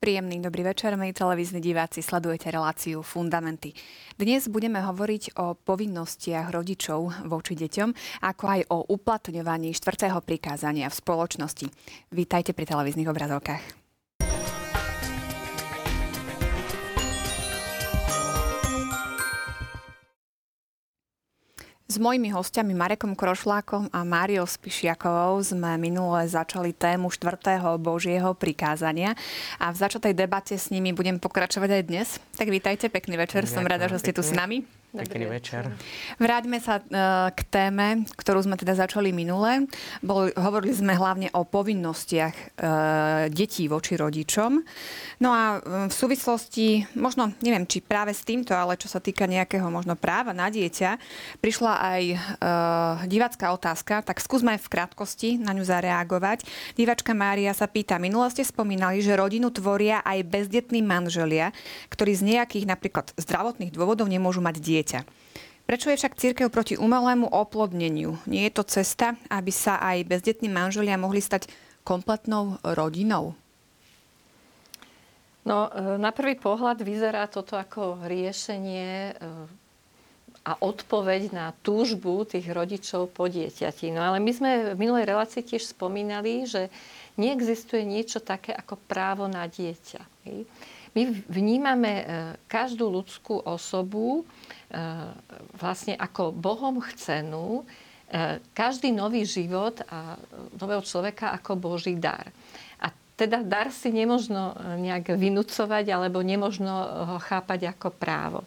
Príjemný dobrý večer, milí televízni diváci, sledujete reláciu Fundamenty. Dnes budeme hovoriť o povinnostiach rodičov voči deťom, ako aj o uplatňovaní štvrtého prikázania v spoločnosti. Vítajte pri televíznych obrazovkách. S mojimi hostiami Marekom Krošlákom a Máriou Spišiakovou sme minule začali tému štvrtého Božieho prikázania a v začatej debate s nimi budem pokračovať aj dnes. Tak vítajte, pekný večer, Ďakujem, som rada, že ste tu s nami. Pekný večer. Vráťme sa e, k téme, ktorú sme teda začali minule. Bol, hovorili sme hlavne o povinnostiach e, detí voči rodičom. No a e, v súvislosti, možno neviem, či práve s týmto, ale čo sa týka nejakého možno práva na dieťa, prišla aj divácká otázka, tak skúsme v krátkosti na ňu zareagovať. Divačka Mária sa pýta, minule ste spomínali, že rodinu tvoria aj bezdetní manželia, ktorí z nejakých napríklad zdravotných dôvodov nemôžu mať dieťa dieťa. Prečo je však církev proti umelému oplodneniu? Nie je to cesta, aby sa aj bezdetní manželia mohli stať kompletnou rodinou? No, e, na prvý pohľad vyzerá toto ako riešenie e, a odpoveď na túžbu tých rodičov po dieťati. No ale my sme v minulej relácii tiež spomínali, že neexistuje niečo také ako právo na dieťa. My vnímame e, každú ľudskú osobu vlastne ako Bohom chcenú e, každý nový život a nového človeka ako Boží dar. A teda dar si nemožno nejak vynúcovať alebo nemožno ho chápať ako právo.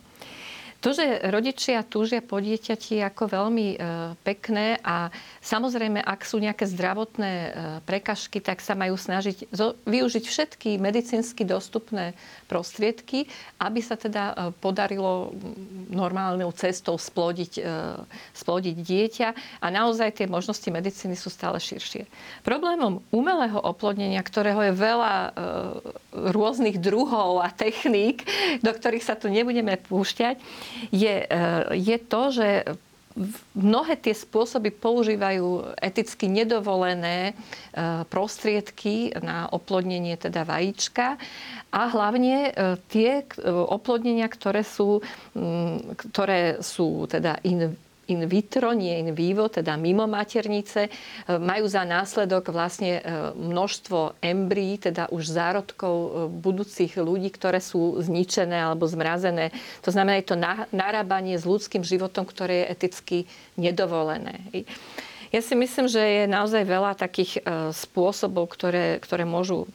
To, že rodičia túžia po dieťati je ako veľmi e, pekné a samozrejme, ak sú nejaké zdravotné e, prekažky, tak sa majú snažiť využiť všetky medicínsky dostupné prostriedky, aby sa teda e, podarilo normálnou cestou splodiť, splodiť dieťa a naozaj tie možnosti medicíny sú stále širšie. Problémom umelého oplodnenia, ktorého je veľa rôznych druhov a techník, do ktorých sa tu nebudeme púšťať, je, e, je to, že mnohé tie spôsoby používajú eticky nedovolené e, prostriedky na oplodnenie teda vajíčka. A hlavne e, tie oplodnenia, ktoré sú, ktoré sú teda in in vitro, nie in vivo, teda mimo maternice, e, majú za následok vlastne e, množstvo embryí, teda už zárodkov e, budúcich ľudí, ktoré sú zničené alebo zmrazené. To znamená, je to narábanie s ľudským životom, ktoré je eticky nedovolené. Ja si myslím, že je naozaj veľa takých spôsobov, ktoré, ktoré môžu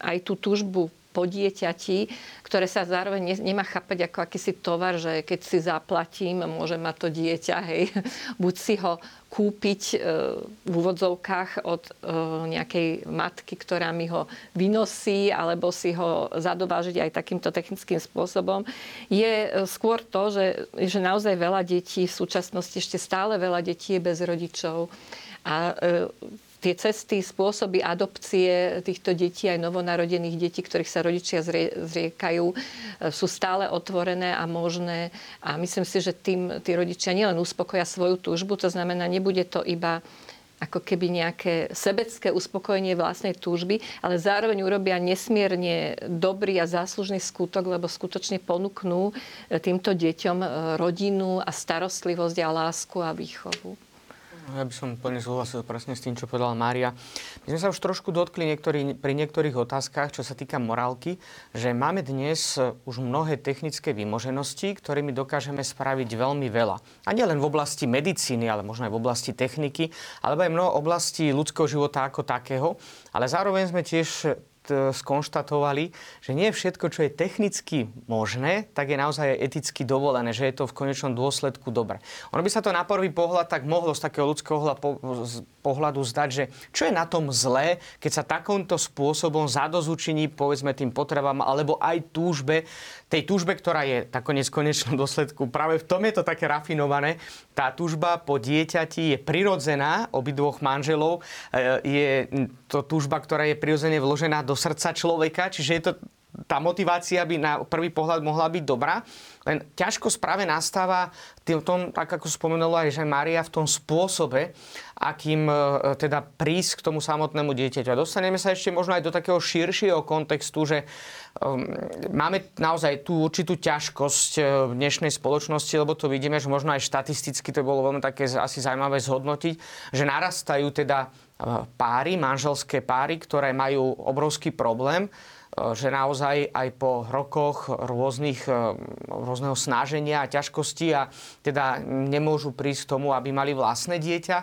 aj tú túžbu po dieťati, ktoré sa zároveň nemá chápať ako akýsi tovar, že keď si zaplatím, môže mať to dieťa, hej, buď si ho kúpiť e, v úvodzovkách od e, nejakej matky, ktorá mi ho vynosí, alebo si ho zadovážiť aj takýmto technickým spôsobom, je e, skôr to, že, že naozaj veľa detí v súčasnosti, ešte stále veľa detí je bez rodičov. A tie cesty, spôsoby adopcie týchto detí, aj novonarodených detí, ktorých sa rodičia zriekajú, e, sú stále otvorené a možné. A myslím si, že tým tí rodičia nielen uspokoja svoju túžbu, to znamená, nebude to iba ako keby nejaké sebecké uspokojenie vlastnej túžby, ale zároveň urobia nesmierne dobrý a záslužný skutok, lebo skutočne ponúknú e, týmto deťom e, rodinu a starostlivosť a lásku a výchovu. Ja by som plne súhlasil presne s tým, čo povedala Mária. My sme sa už trošku dotkli niektorý, pri niektorých otázkach, čo sa týka morálky, že máme dnes už mnohé technické vymoženosti, ktorými dokážeme spraviť veľmi veľa. A nielen v oblasti medicíny, ale možno aj v oblasti techniky, alebo aj mnoho oblastí ľudského života ako takého. Ale zároveň sme tiež skonštatovali, že nie všetko, čo je technicky možné, tak je naozaj eticky dovolené, že je to v konečnom dôsledku dobre. Ono by sa to na prvý pohľad tak mohlo z takého ľudského pohľadu zdať, že čo je na tom zlé, keď sa takýmto spôsobom zadozučiní povedzme tým potrebám alebo aj túžbe, tej túžbe, ktorá je nakoniec konečnom dôsledku. Práve v tom je to také rafinované. Tá túžba po dieťati je prirodzená obidvoch manželov. E, je to túžba, ktorá je prirodzene vložená do srdca človeka, čiže je to tá motivácia by na prvý pohľad mohla byť dobrá. Len ťažko práve nastáva v tom, tak ako spomenula aj že Maria, v tom spôsobe, akým e, teda prísť k tomu samotnému dieťaťu. A dostaneme sa ešte možno aj do takého širšieho kontextu, že um, máme naozaj tú určitú ťažkosť e, v dnešnej spoločnosti, lebo to vidíme, že možno aj štatisticky to bolo veľmi také asi zaujímavé zhodnotiť, že narastajú teda páry, manželské páry, ktoré majú obrovský problém E, že naozaj aj po rokoch rôznych, e, rôzneho snaženia a ťažkosti a teda nemôžu prísť k tomu, aby mali vlastné dieťa.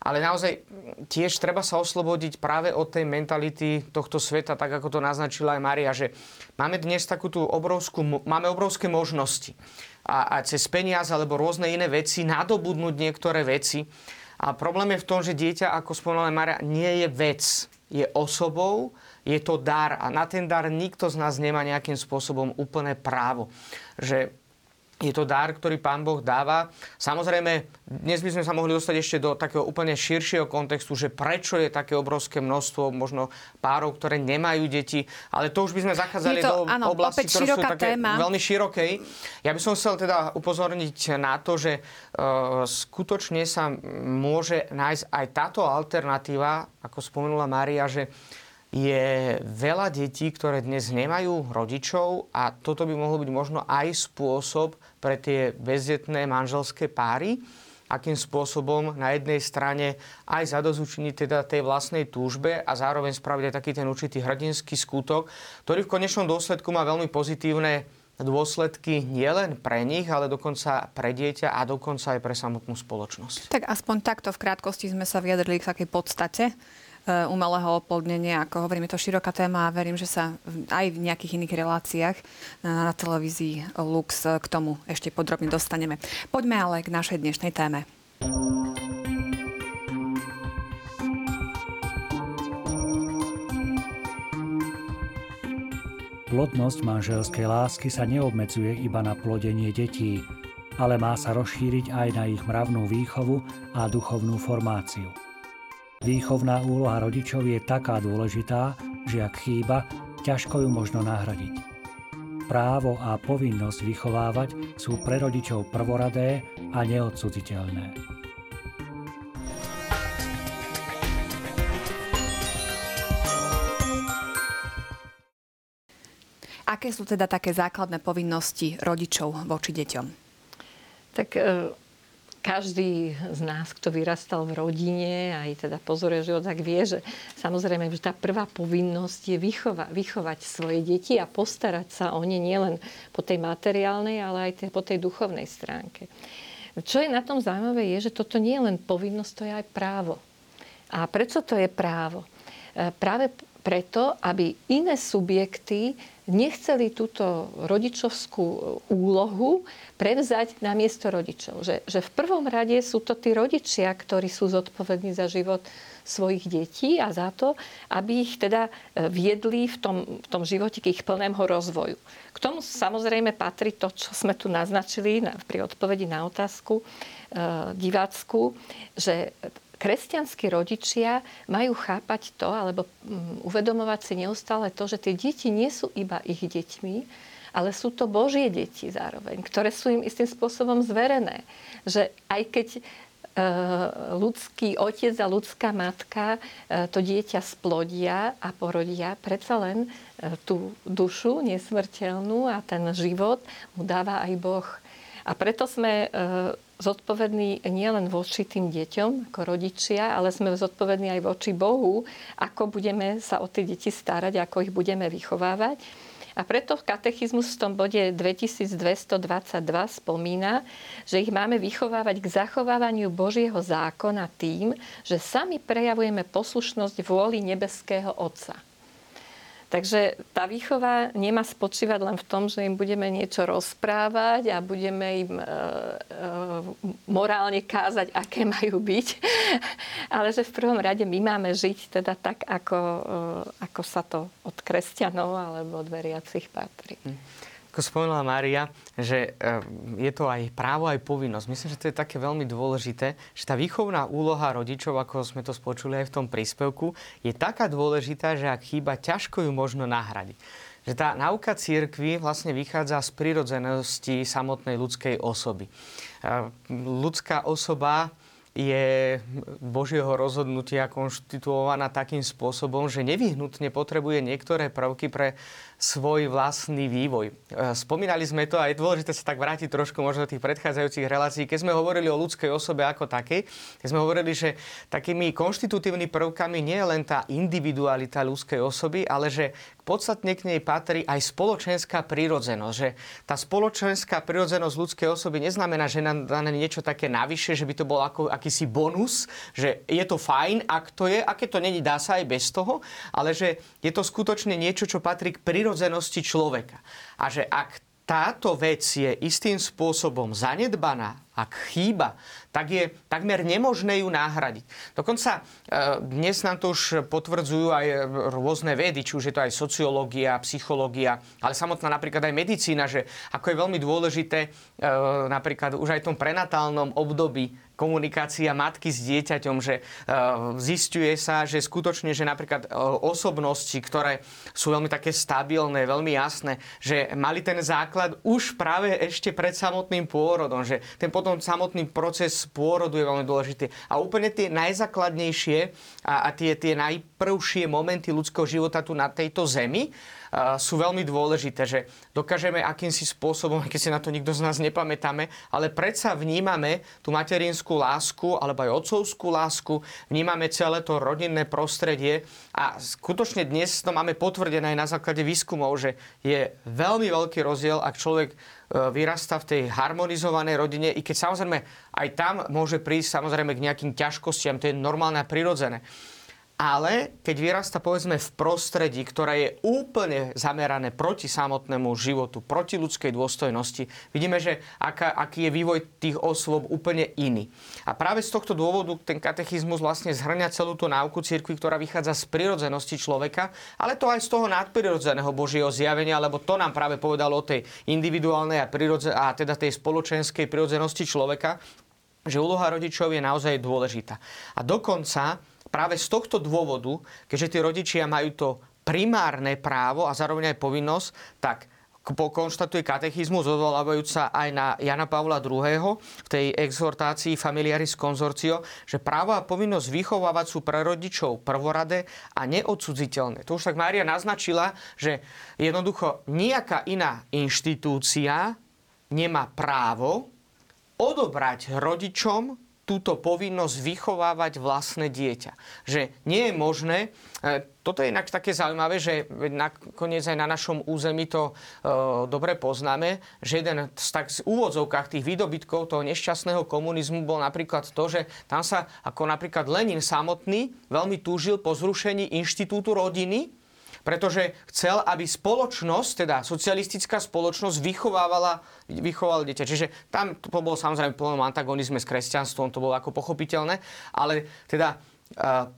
Ale naozaj tiež treba sa oslobodiť práve od tej mentality tohto sveta, tak ako to naznačila aj Maria, že máme dnes takú tú obrovskú, máme obrovské možnosti. A, a cez peniaz alebo rôzne iné veci nadobudnúť niektoré veci. A problém je v tom, že dieťa, ako spomínala Maria, nie je vec. Je osobou, je to dar a na ten dar nikto z nás nemá nejakým spôsobom úplné právo. Že je to dar, ktorý Pán Boh dáva. Samozrejme, dnes by sme sa mohli dostať ešte do takého úplne širšieho kontextu, že prečo je také obrovské množstvo možno párov, ktoré nemajú deti, ale to už by sme zachádzali to, do áno, oblasti, ktoré sú také téma. veľmi širokej. Ja by som chcel teda upozorniť na to, že uh, skutočne sa môže nájsť aj táto alternatíva, ako spomenula Mária, že je veľa detí, ktoré dnes nemajú rodičov a toto by mohlo byť možno aj spôsob pre tie bezdetné manželské páry, akým spôsobom na jednej strane aj zadozučiniť teda tej vlastnej túžbe a zároveň spraviť aj taký ten určitý hrdinský skutok, ktorý v konečnom dôsledku má veľmi pozitívne dôsledky nielen pre nich, ale dokonca pre dieťa a dokonca aj pre samotnú spoločnosť. Tak aspoň takto v krátkosti sme sa vyjadrili k takej podstate umelého oplodnenia. Ako hovorím, je to široká téma a verím, že sa aj v nejakých iných reláciách na televízii Lux k tomu ešte podrobne dostaneme. Poďme ale k našej dnešnej téme. Plodnosť manželskej lásky sa neobmedzuje iba na plodenie detí, ale má sa rozšíriť aj na ich mravnú výchovu a duchovnú formáciu. Výchovná úloha rodičov je taká dôležitá, že ak chýba, ťažko ju možno nahradiť. Právo a povinnosť vychovávať sú pre rodičov prvoradé a neodsudziteľné. Aké sú teda také základné povinnosti rodičov voči deťom? Tak e, každý z nás, kto vyrastal v rodine, aj teda pozoruje život, tak vie, že samozrejme, že tá prvá povinnosť je vychova, vychovať svoje deti a postarať sa o ne nielen po tej materiálnej, ale aj po tej duchovnej stránke. Čo je na tom zaujímavé, je, že toto nie je len povinnosť, to je aj právo. A prečo to je právo? E, práve preto, aby iné subjekty nechceli túto rodičovskú úlohu prevzať na miesto rodičov. Že, že v prvom rade sú to tí rodičia, ktorí sú zodpovední za život svojich detí a za to, aby ich teda e, viedli v tom, v tom živote k ich plnému rozvoju. K tomu samozrejme patrí to, čo sme tu naznačili pri odpovedi na otázku e, divácku, že kresťanskí rodičia majú chápať to, alebo mm, uvedomovať si neustále to, že tie deti nie sú iba ich deťmi, ale sú to Božie deti zároveň, ktoré sú im istým spôsobom zverené. Že aj keď e, ľudský otec a ľudská matka e, to dieťa splodia a porodia, predsa len e, tú dušu nesmrteľnú a ten život mu dáva aj Boh. A preto sme zodpovední nielen voči tým deťom ako rodičia, ale sme zodpovední aj voči Bohu, ako budeme sa o tie deti starať, ako ich budeme vychovávať. A preto katechizmus v tom bode 2222 spomína, že ich máme vychovávať k zachovávaniu Božieho zákona tým, že sami prejavujeme poslušnosť vôli nebeského Otca. Takže tá výchova nemá spočívať len v tom, že im budeme niečo rozprávať a budeme im e, e, morálne kázať, aké majú byť, ale že v prvom rade my máme žiť teda tak, ako, e, ako sa to od kresťanov alebo od veriacich patrí. Hm ako spomenula Mária, že eh, je to aj právo, aj povinnosť. Myslím, že to je také veľmi dôležité, že tá výchovná úloha rodičov, ako sme to spočuli aj v tom príspevku, je taká dôležitá, že ak chýba, ťažko ju možno nahradiť. že tá náuka církvy vlastne vychádza z prirodzenosti samotnej ľudskej osoby. Ľudská osoba je Božieho rozhodnutia konštituovaná takým spôsobom, že nevyhnutne potrebuje niektoré prvky pre svoj vlastný vývoj. E, spomínali sme to a je dôležité sa tak vrátiť trošku možno do tých predchádzajúcich relácií. Keď sme hovorili o ľudskej osobe ako takej, keď sme hovorili, že takými konštitutívnymi prvkami nie je len tá individualita ľudskej osoby, ale že podstatne k nej patrí aj spoločenská prírodzenosť. Že tá spoločenská prírodzenosť ľudskej osoby neznamená, že nám dané niečo také navyše, že by to bol ako akýsi bonus, že je to fajn, ak to je, aké to není, dá sa aj bez toho, ale že je to skutočne niečo, čo patrí k prírodzenosti človeka. A že ak táto vec je istým spôsobom zanedbaná, ak chýba, tak je takmer nemožné ju nahradiť. Dokonca e, dnes nám to už potvrdzujú aj rôzne vedy, či už je to aj sociológia, psychológia, ale samotná napríklad aj medicína, že ako je veľmi dôležité e, napríklad už aj v tom prenatálnom období komunikácia matky s dieťaťom, že zistuje sa, že skutočne, že napríklad e, osobnosti, ktoré sú veľmi také stabilné, veľmi jasné, že mali ten základ už práve ešte pred samotným pôrodom, že ten potom samotný proces pôrodu je veľmi dôležitý. A úplne tie najzákladnejšie a, a tie, tie najprvšie momenty ľudského života tu na tejto zemi, sú veľmi dôležité, že dokážeme akýmsi spôsobom, keď si na to nikto z nás nepamätáme, ale predsa vnímame tú materinskú lásku alebo aj otcovskú lásku, vnímame celé to rodinné prostredie a skutočne dnes to máme potvrdené aj na základe výskumov, že je veľmi veľký rozdiel, ak človek e, vyrasta v tej harmonizovanej rodine, i keď samozrejme aj tam môže prísť samozrejme k nejakým ťažkostiam, to je normálne a prirodzené. Ale keď vyrasta povedzme v prostredí, ktoré je úplne zamerané proti samotnému životu, proti ľudskej dôstojnosti, vidíme, že aká, aký je vývoj tých osôb úplne iný. A práve z tohto dôvodu ten katechizmus vlastne zhrňa celú tú náuku cirkvi, ktorá vychádza z prirodzenosti človeka, ale to aj z toho nadprirodzeného Božieho zjavenia, lebo to nám práve povedalo o tej individuálnej a, prirodze- a teda tej spoločenskej prirodzenosti človeka, že úloha rodičov je naozaj dôležitá. A dokonca práve z tohto dôvodu, keďže tí rodičia majú to primárne právo a zároveň aj povinnosť, tak konštatuje katechizmus, odvolávajúc sa aj na Jana Pavla II. v tej exhortácii Familiaris Consortio, že právo a povinnosť vychovávať sú pre rodičov prvoradé a neodsudziteľné. To už tak Mária naznačila, že jednoducho nejaká iná inštitúcia nemá právo odobrať rodičom túto povinnosť vychovávať vlastné dieťa. Že nie je možné, e, toto je inak také zaujímavé, že nakoniec aj na našom území to e, dobre poznáme, že jeden z tak z úvodzovkách tých výdobytkov toho nešťastného komunizmu bol napríklad to, že tam sa ako napríklad Lenin samotný veľmi túžil po zrušení inštitútu rodiny, pretože chcel, aby spoločnosť, teda socialistická spoločnosť vychovávala, vychovala dieťa. Čiže tam to bolo samozrejme plnom antagonizme s kresťanstvom, to bolo ako pochopiteľné, ale teda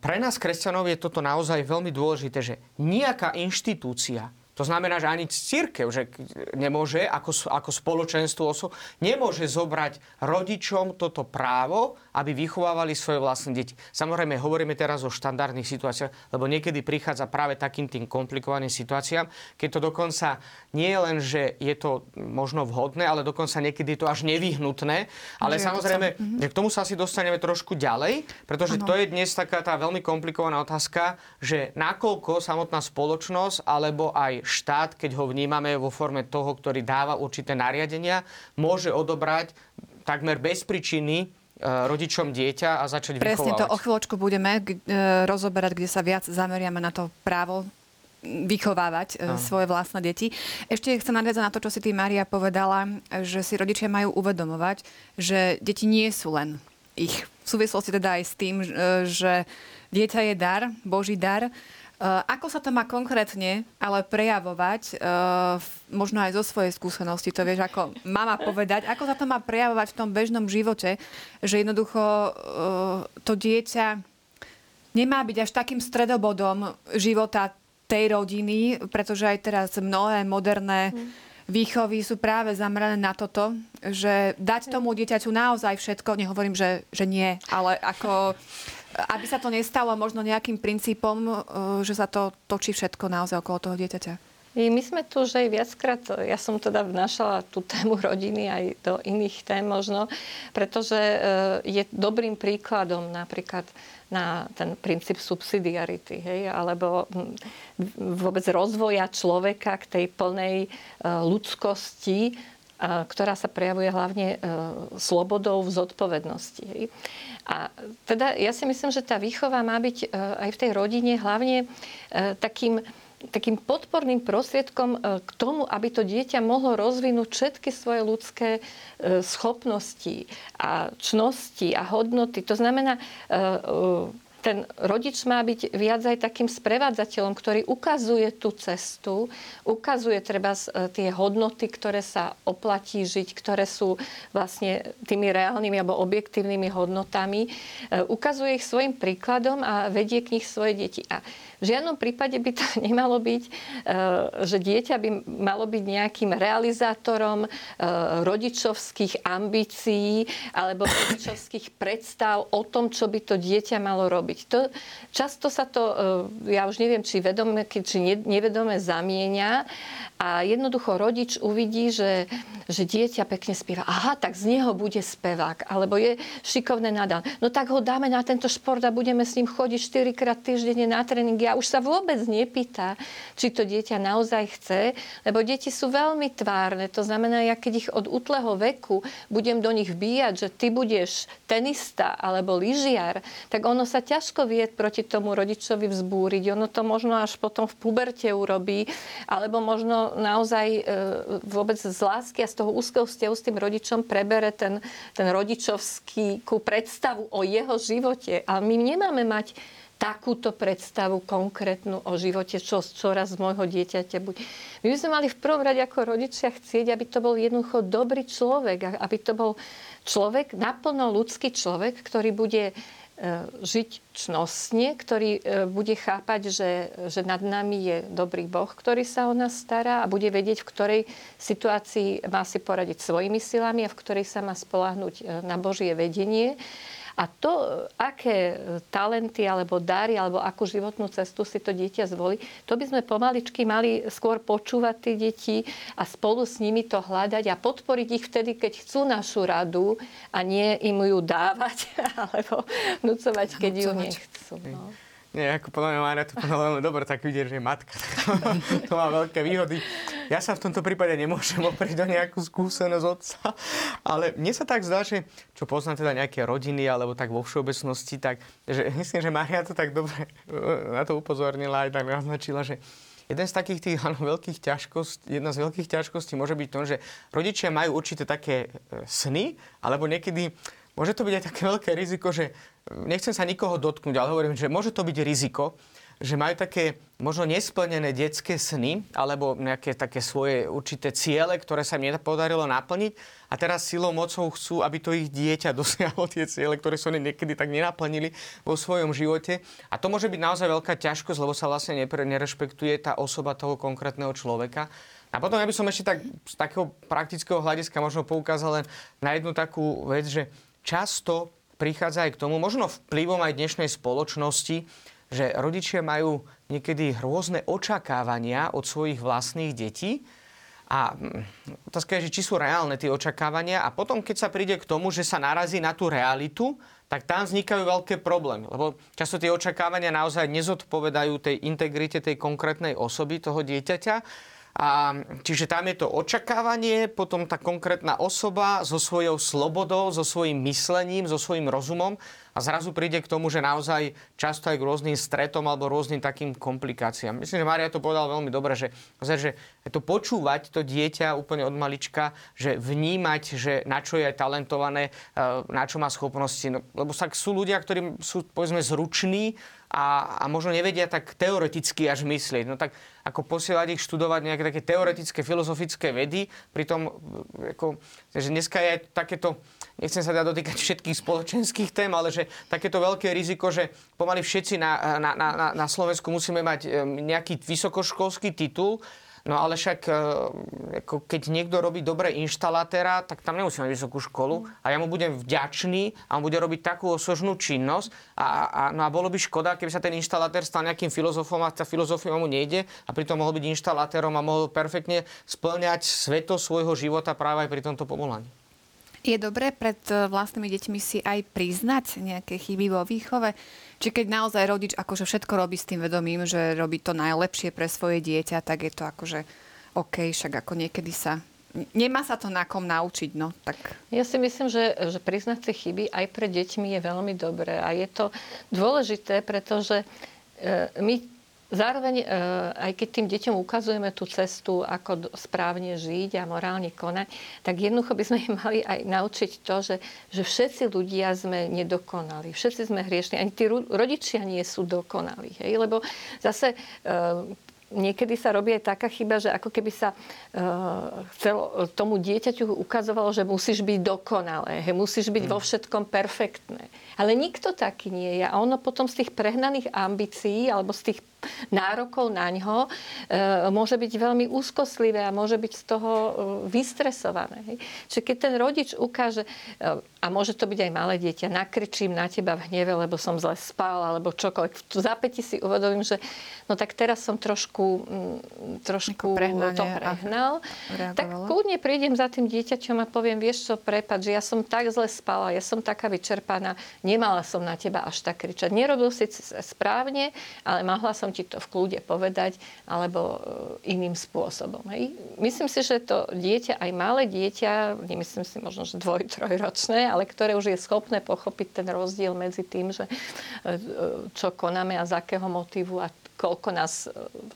pre nás kresťanov je toto naozaj veľmi dôležité, že nejaká inštitúcia, to znamená, že ani církev že nemôže, ako, ako spoločenstvo osob, nemôže zobrať rodičom toto právo, aby vychovávali svoje vlastné deti. Samozrejme, hovoríme teraz o štandardných situáciách, lebo niekedy prichádza práve takým tým komplikovaným situáciám, keď to dokonca nie len, že je to možno vhodné, ale dokonca niekedy je to až nevyhnutné. Ale že samozrejme, to mhm. že k tomu sa asi dostaneme trošku ďalej, pretože ano. to je dnes taká tá veľmi komplikovaná otázka, že nakoľko samotná spoločnosť alebo aj štát, keď ho vnímame vo forme toho, ktorý dáva určité nariadenia, môže odobrať takmer bez príčiny e, rodičom dieťa a začať Presne vychovávať. to o chvíľočku budeme e, rozoberať, kde sa viac zameriame na to právo vychovávať uh. svoje vlastné deti. Ešte chcem nadviazať na to, čo si ty, Maria, povedala, že si rodičia majú uvedomovať, že deti nie sú len ich. V súvislosti teda aj s tým, že dieťa je dar, Boží dar ako sa to má konkrétne ale prejavovať, eh, možno aj zo svojej skúsenosti, to vieš ako mama povedať, ako sa to má prejavovať v tom bežnom živote, že jednoducho eh, to dieťa nemá byť až takým stredobodom života tej rodiny, pretože aj teraz mnohé moderné výchovy sú práve zamerané na toto, že dať tomu dieťaťu naozaj všetko, nehovorím, že, že nie, ale ako aby sa to nestalo možno nejakým princípom, e, že sa to točí všetko naozaj okolo toho dieťaťa. My sme tu už aj viackrát, ja som teda vnášala tú tému rodiny aj do iných tém možno, pretože e, je dobrým príkladom napríklad na ten princíp subsidiarity, hej, alebo vôbec rozvoja človeka k tej plnej e, ľudskosti, ktorá sa prejavuje hlavne e, slobodou v zodpovednosti. A teda ja si myslím, že tá výchova má byť aj v tej rodine hlavne takým takým podporným prostriedkom e, k tomu, aby to dieťa mohlo rozvinúť všetky svoje ľudské e, schopnosti a čnosti a hodnoty. To znamená, e, ten rodič má byť viac aj takým sprevádzateľom, ktorý ukazuje tú cestu, ukazuje treba tie hodnoty, ktoré sa oplatí žiť, ktoré sú vlastne tými reálnymi alebo objektívnymi hodnotami. Ukazuje ich svojim príkladom a vedie k nich svoje deti. A v žiadnom prípade by to nemalo byť, eh, že dieťa by malo byť nejakým realizátorom eh, rodičovských ambícií alebo rodičovských predstav o tom, čo by to dieťa malo robiť. To, často sa to, eh, ja už neviem, či vedome, či nevedome zamieňa a jednoducho rodič uvidí, že, že dieťa pekne spieva. Aha, tak z neho bude spevák. Alebo je šikovné nadal. No tak ho dáme na tento šport a budeme s ním chodiť 4 krát týždenne na tréning a už sa vôbec nepýta, či to dieťa naozaj chce, lebo deti sú veľmi tvárne. To znamená, ja keď ich od útleho veku budem do nich vbíjať, že ty budeš tenista alebo lyžiar, tak ono sa ťažko vie proti tomu rodičovi vzbúriť. Ono to možno až potom v puberte urobí, alebo možno naozaj e, vôbec z lásky a z toho úzkeho vzťahu s tým rodičom prebere ten, ten rodičovský predstavu o jeho živote. A my nemáme mať takúto predstavu konkrétnu o živote, čo čoraz z môjho dieťaťa bude. My by sme mali v prvom rade ako rodičia chcieť, aby to bol jednoducho dobrý človek, aby to bol človek, naplno ľudský človek, ktorý bude e, žiť čnostne, ktorý e, bude chápať, že, že nad nami je dobrý Boh, ktorý sa o nás stará a bude vedieť, v ktorej situácii má si poradiť svojimi silami a v ktorej sa má spolahnuť e, na Božie vedenie. A to, aké talenty alebo dary alebo akú životnú cestu si to dieťa zvolí, to by sme pomaličky mali skôr počúvať tie deti a spolu s nimi to hľadať a podporiť ich vtedy, keď chcú našu radu a nie im ju dávať alebo vnúcovať, keď ju nechcú. No. Nie, ako podľa mňa Mária to povedala veľmi dobre, tak vidieť, že je matka. to má veľké výhody. Ja sa v tomto prípade nemôžem oprieť do nejakú skúsenosť otca, ale mne sa tak zdá, že čo poznám teda nejaké rodiny alebo tak vo všeobecnosti, tak že myslím, že Mária to tak dobre na to upozornila aj tak naznačila, že jeden z takých tých áno, veľkých ťažkostí, jedna z veľkých ťažkostí môže byť to, že rodičia majú určité také e, sny, alebo niekedy môže to byť aj také veľké riziko, že nechcem sa nikoho dotknúť, ale hovorím, že môže to byť riziko, že majú také možno nesplnené detské sny alebo nejaké také svoje určité ciele, ktoré sa im nepodarilo naplniť a teraz silou mocou chcú, aby to ich dieťa dosiahlo tie ciele, ktoré sa niekedy tak nenaplnili vo svojom živote. A to môže byť naozaj veľká ťažkosť, lebo sa vlastne nerešpektuje tá osoba toho konkrétneho človeka. A potom ja by som ešte tak z takého praktického hľadiska možno poukázal len na jednu takú vec, že často prichádza aj k tomu, možno vplyvom aj dnešnej spoločnosti, že rodičia majú niekedy rôzne očakávania od svojich vlastných detí. A mm, otázka je, že či sú reálne tie očakávania a potom, keď sa príde k tomu, že sa narazí na tú realitu, tak tam vznikajú veľké problémy. Lebo často tie očakávania naozaj nezodpovedajú tej integrite tej konkrétnej osoby, toho dieťaťa a, čiže tam je to očakávanie, potom tá konkrétna osoba so svojou slobodou, so svojím myslením, so svojím rozumom a zrazu príde k tomu, že naozaj často aj k rôznym stretom alebo rôznym takým komplikáciám. Myslím, že Maria to povedala veľmi dobre, že, že to počúvať to dieťa úplne od malička, že vnímať, že na čo je talentované, e, na čo má schopnosti. No, lebo sa sú ľudia, ktorí sú povedzme zruční, a, a možno nevedia tak teoreticky až myslieť. No tak ako posielať ich študovať nejaké také teoretické, filozofické vedy, pritom ako, že dneska je takéto, nechcem sa teda dotýkať všetkých spoločenských tém, ale že takéto veľké riziko, že pomaly všetci na, na, na, na Slovensku musíme mať nejaký vysokoškolský titul, No ale však e, ako keď niekto robí dobre inštalatéra, tak tam nemusí mať vysokú školu a ja mu budem vďačný a on bude robiť takú osožnú činnosť a, a, no a bolo by škoda, keby sa ten inštalatér stal nejakým filozofom a tá filozofia mu nejde a pritom mohol byť inštalatérom a mohol perfektne splňať sveto svojho života práve aj pri tomto povolaní. Je dobré pred e, vlastnými deťmi si aj priznať nejaké chyby vo výchove? Či keď naozaj rodič akože všetko robí s tým vedomím, že robí to najlepšie pre svoje dieťa, tak je to akože OK, však ako niekedy sa Nemá sa to na kom naučiť, no tak... Ja si myslím, že, že priznať si chyby aj pre deťmi je veľmi dobré. A je to dôležité, pretože e, my Zároveň, e, aj keď tým deťom ukazujeme tú cestu, ako správne žiť a morálne konať, tak jednoducho by sme im mali aj naučiť to, že, že všetci ľudia sme nedokonali. Všetci sme hriešni. Ani tí rodičia nie sú dokonali. Hej? Lebo zase e, niekedy sa robí aj taká chyba, že ako keby sa uh, chcelo, tomu dieťaťu ukazovalo, že musíš byť dokonalé, he, musíš byť mm. vo všetkom perfektné. Ale nikto taký nie je. A ono potom z tých prehnaných ambícií alebo z tých nárokov na ňo e, môže byť veľmi úzkostlivé a môže byť z toho e, vystresované. Hej. Čiže keď ten rodič ukáže, e, a môže to byť aj malé dieťa, nakričím na teba v hneve, lebo som zle spal, alebo čokoľvek. V zápäti si uvedomím, že no tak teraz som trošku, mm, trošku to prehnal. Tak kľudne prídem za tým dieťaťom a poviem, vieš čo, prepad, že ja som tak zle spala, ja som taká vyčerpaná, nemala som na teba až tak kričať. Nerobil si správne, ale mohla som ti to v kľude povedať alebo e, iným spôsobom. Hej. Myslím si, že to dieťa, aj malé dieťa, nemyslím si možno, že dvoj, trojročné, ale ktoré už je schopné pochopiť ten rozdiel medzi tým, že e, e, čo konáme a z akého motivu a koľko nás,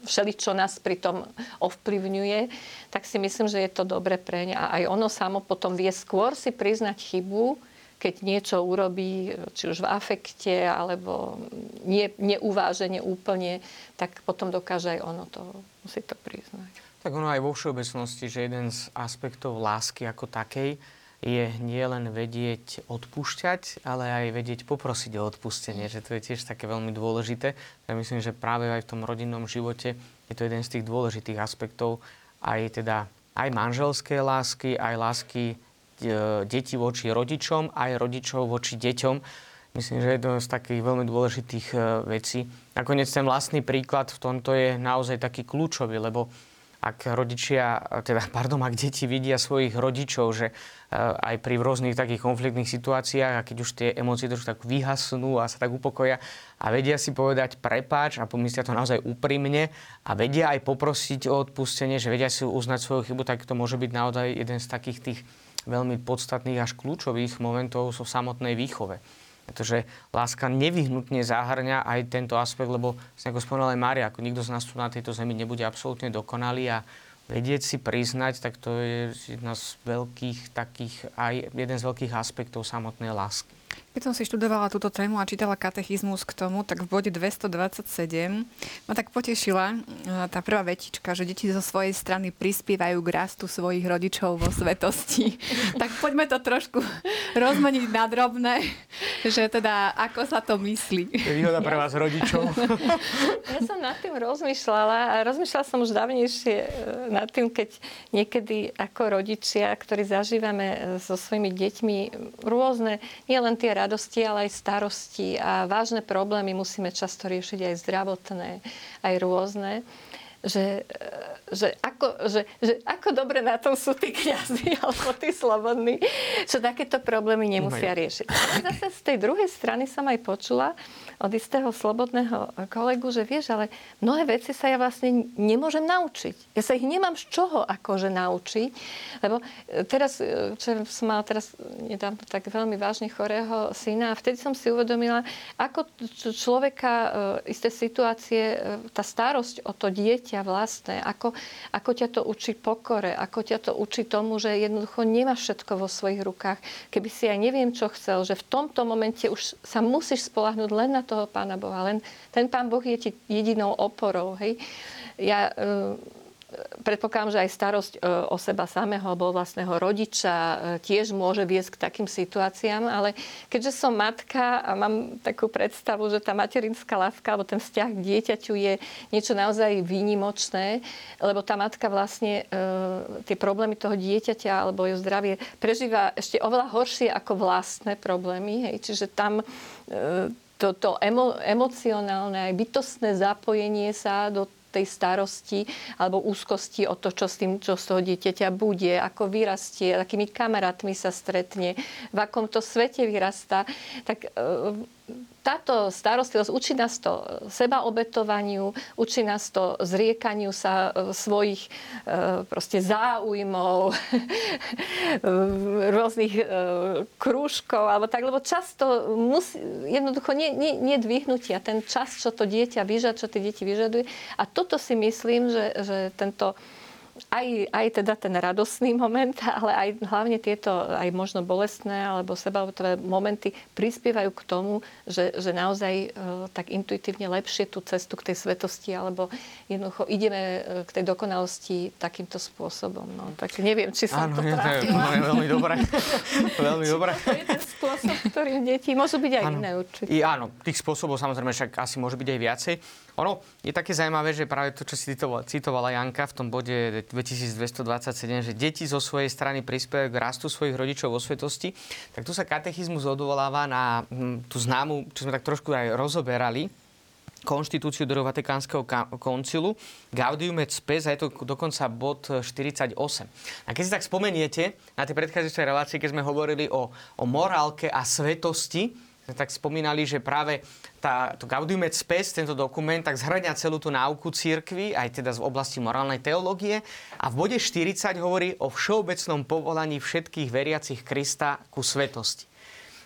všeličo nás pri tom ovplyvňuje, tak si myslím, že je to dobre pre ne. A aj ono samo potom vie skôr si priznať chybu, keď niečo urobí, či už v afekte, alebo nie, neuváženie úplne, tak potom dokáže aj ono to, musí to priznať. Tak ono aj vo všeobecnosti, že jeden z aspektov lásky ako takej je nielen vedieť odpúšťať, ale aj vedieť poprosiť o odpustenie, že to je tiež také veľmi dôležité. Ja myslím, že práve aj v tom rodinnom živote je to jeden z tých dôležitých aspektov aj teda aj manželské lásky, aj lásky deti voči rodičom, aj rodičov voči deťom. Myslím, že je to z takých veľmi dôležitých e, vecí. Nakoniec ten vlastný príklad v tomto je naozaj taký kľúčový, lebo ak rodičia, teda, pardon, ak deti vidia svojich rodičov, že e, aj pri rôznych takých konfliktných situáciách, a keď už tie emócie trošku tak vyhasnú a sa tak upokoja a vedia si povedať prepáč a pomyslia to naozaj úprimne a vedia aj poprosiť o odpustenie, že vedia si uznať svoju chybu, tak to môže byť naozaj jeden z takých tých veľmi podstatných až kľúčových momentov so samotnej výchove. Pretože láska nevyhnutne zahrňa aj tento aspekt, lebo ako spomínala aj Mária, ako nikto z nás tu na tejto zemi nebude absolútne dokonalý a vedieť si priznať, tak to je jedna z veľkých takých, aj jeden z veľkých aspektov samotnej lásky. Keď som si študovala túto tému a čítala katechizmus k tomu, tak v bode 227 ma tak potešila e, tá prvá vetička, že deti zo svojej strany prispievajú k rastu svojich rodičov vo svetosti. tak poďme to trošku rozmeniť na drobné, že teda ako sa to myslí. Je výhoda pre vás rodičov. ja som nad tým rozmýšľala a rozmýšľala som už dávnejšie e, nad tým, keď niekedy ako rodičia, ktorí zažívame e, so svojimi deťmi rôzne, nielen tie radosti, ale aj starosti. A vážne problémy musíme často riešiť aj zdravotné, aj rôzne. Že, že, ako, že, že ako dobre na tom sú tí kniazy alebo tí slobodní, že takéto problémy nemusia riešiť. A zase z tej druhej strany som aj počula, od istého slobodného kolegu, že vieš, ale mnohé veci sa ja vlastne nemôžem naučiť. Ja sa ich nemám z čoho akože naučiť, lebo e, teraz, e, čo som mala teraz nedávno tak veľmi vážne chorého syna a vtedy som si uvedomila, ako človeka e, isté situácie, tá starosť o to dieťa vlastné, ako, ako ťa to učí pokore, ako ťa to učí tomu, že jednoducho nemáš všetko vo svojich rukách. Keby si aj neviem, čo chcel, že v tomto momente už sa musíš spolahnuť len na toho Pána Boha. Len ten Pán Boh je ti jedinou oporou. Hej? Ja, e, predpokladám, že aj starosť e, o seba samého alebo vlastného rodiča e, tiež môže viesť k takým situáciám, ale keďže som matka a mám takú predstavu, že tá materinská láska alebo ten vzťah k dieťaťu je niečo naozaj výnimočné, lebo tá matka vlastne tie problémy toho dieťaťa alebo jeho zdravie prežíva ešte oveľa horšie ako vlastné problémy. Hej. Čiže tam to, to emo, emocionálne aj bytostné zapojenie sa do tej starosti alebo úzkosti o to, čo s tým, čo z toho dieťaťa bude, ako vyrastie, akými kamarátmi sa stretne, v akom to svete vyrastá, tak e, táto starostlivosť učí nás to sebaobetovaniu, učí nás to zriekaniu sa e, svojich e, proste záujmov, rôznych e, krúžkov, alebo tak, lebo často musí, jednoducho nie, nie, nie dvihnutia, ten čas, čo to dieťa vyžaduje, čo tie deti vyžaduje. A toto si myslím, že, že tento aj, aj teda ten radostný moment, ale aj hlavne tieto aj možno bolestné alebo sebaobetové momenty prispievajú k tomu, že, že naozaj e, tak intuitívne lepšie tú cestu k tej svetosti alebo jednoducho ideme e, k tej dokonalosti takýmto spôsobom. No, tak neviem, či som Áno, to trafila. Je, veľmi dobré. veľmi dobré. To je ten spôsob, ktorým deti môžu byť aj áno. iné určite. I áno, tých spôsobov samozrejme však asi môže byť aj viacej. Ono je také zaujímavé, že práve to, čo si citovala Janka v tom bode 2227, že deti zo svojej strany prispievajú k rastu svojich rodičov vo svetosti, tak tu sa katechizmus odvoláva na hm, tú známu, čo sme tak trošku aj rozoberali, konštitúciu druhého Vatikánskeho koncilu, Gaudium et Spes, a je to dokonca bod 48. A keď si tak spomeniete na tie predchádzajúce relácie, keď sme hovorili o, o morálke a svetosti, tak spomínali, že práve tá, to Gaudium et Spes, tento dokument, tak zhrňa celú tú náuku církvy, aj teda z oblasti morálnej teológie. A v bode 40 hovorí o všeobecnom povolaní všetkých veriacich Krista ku svetosti.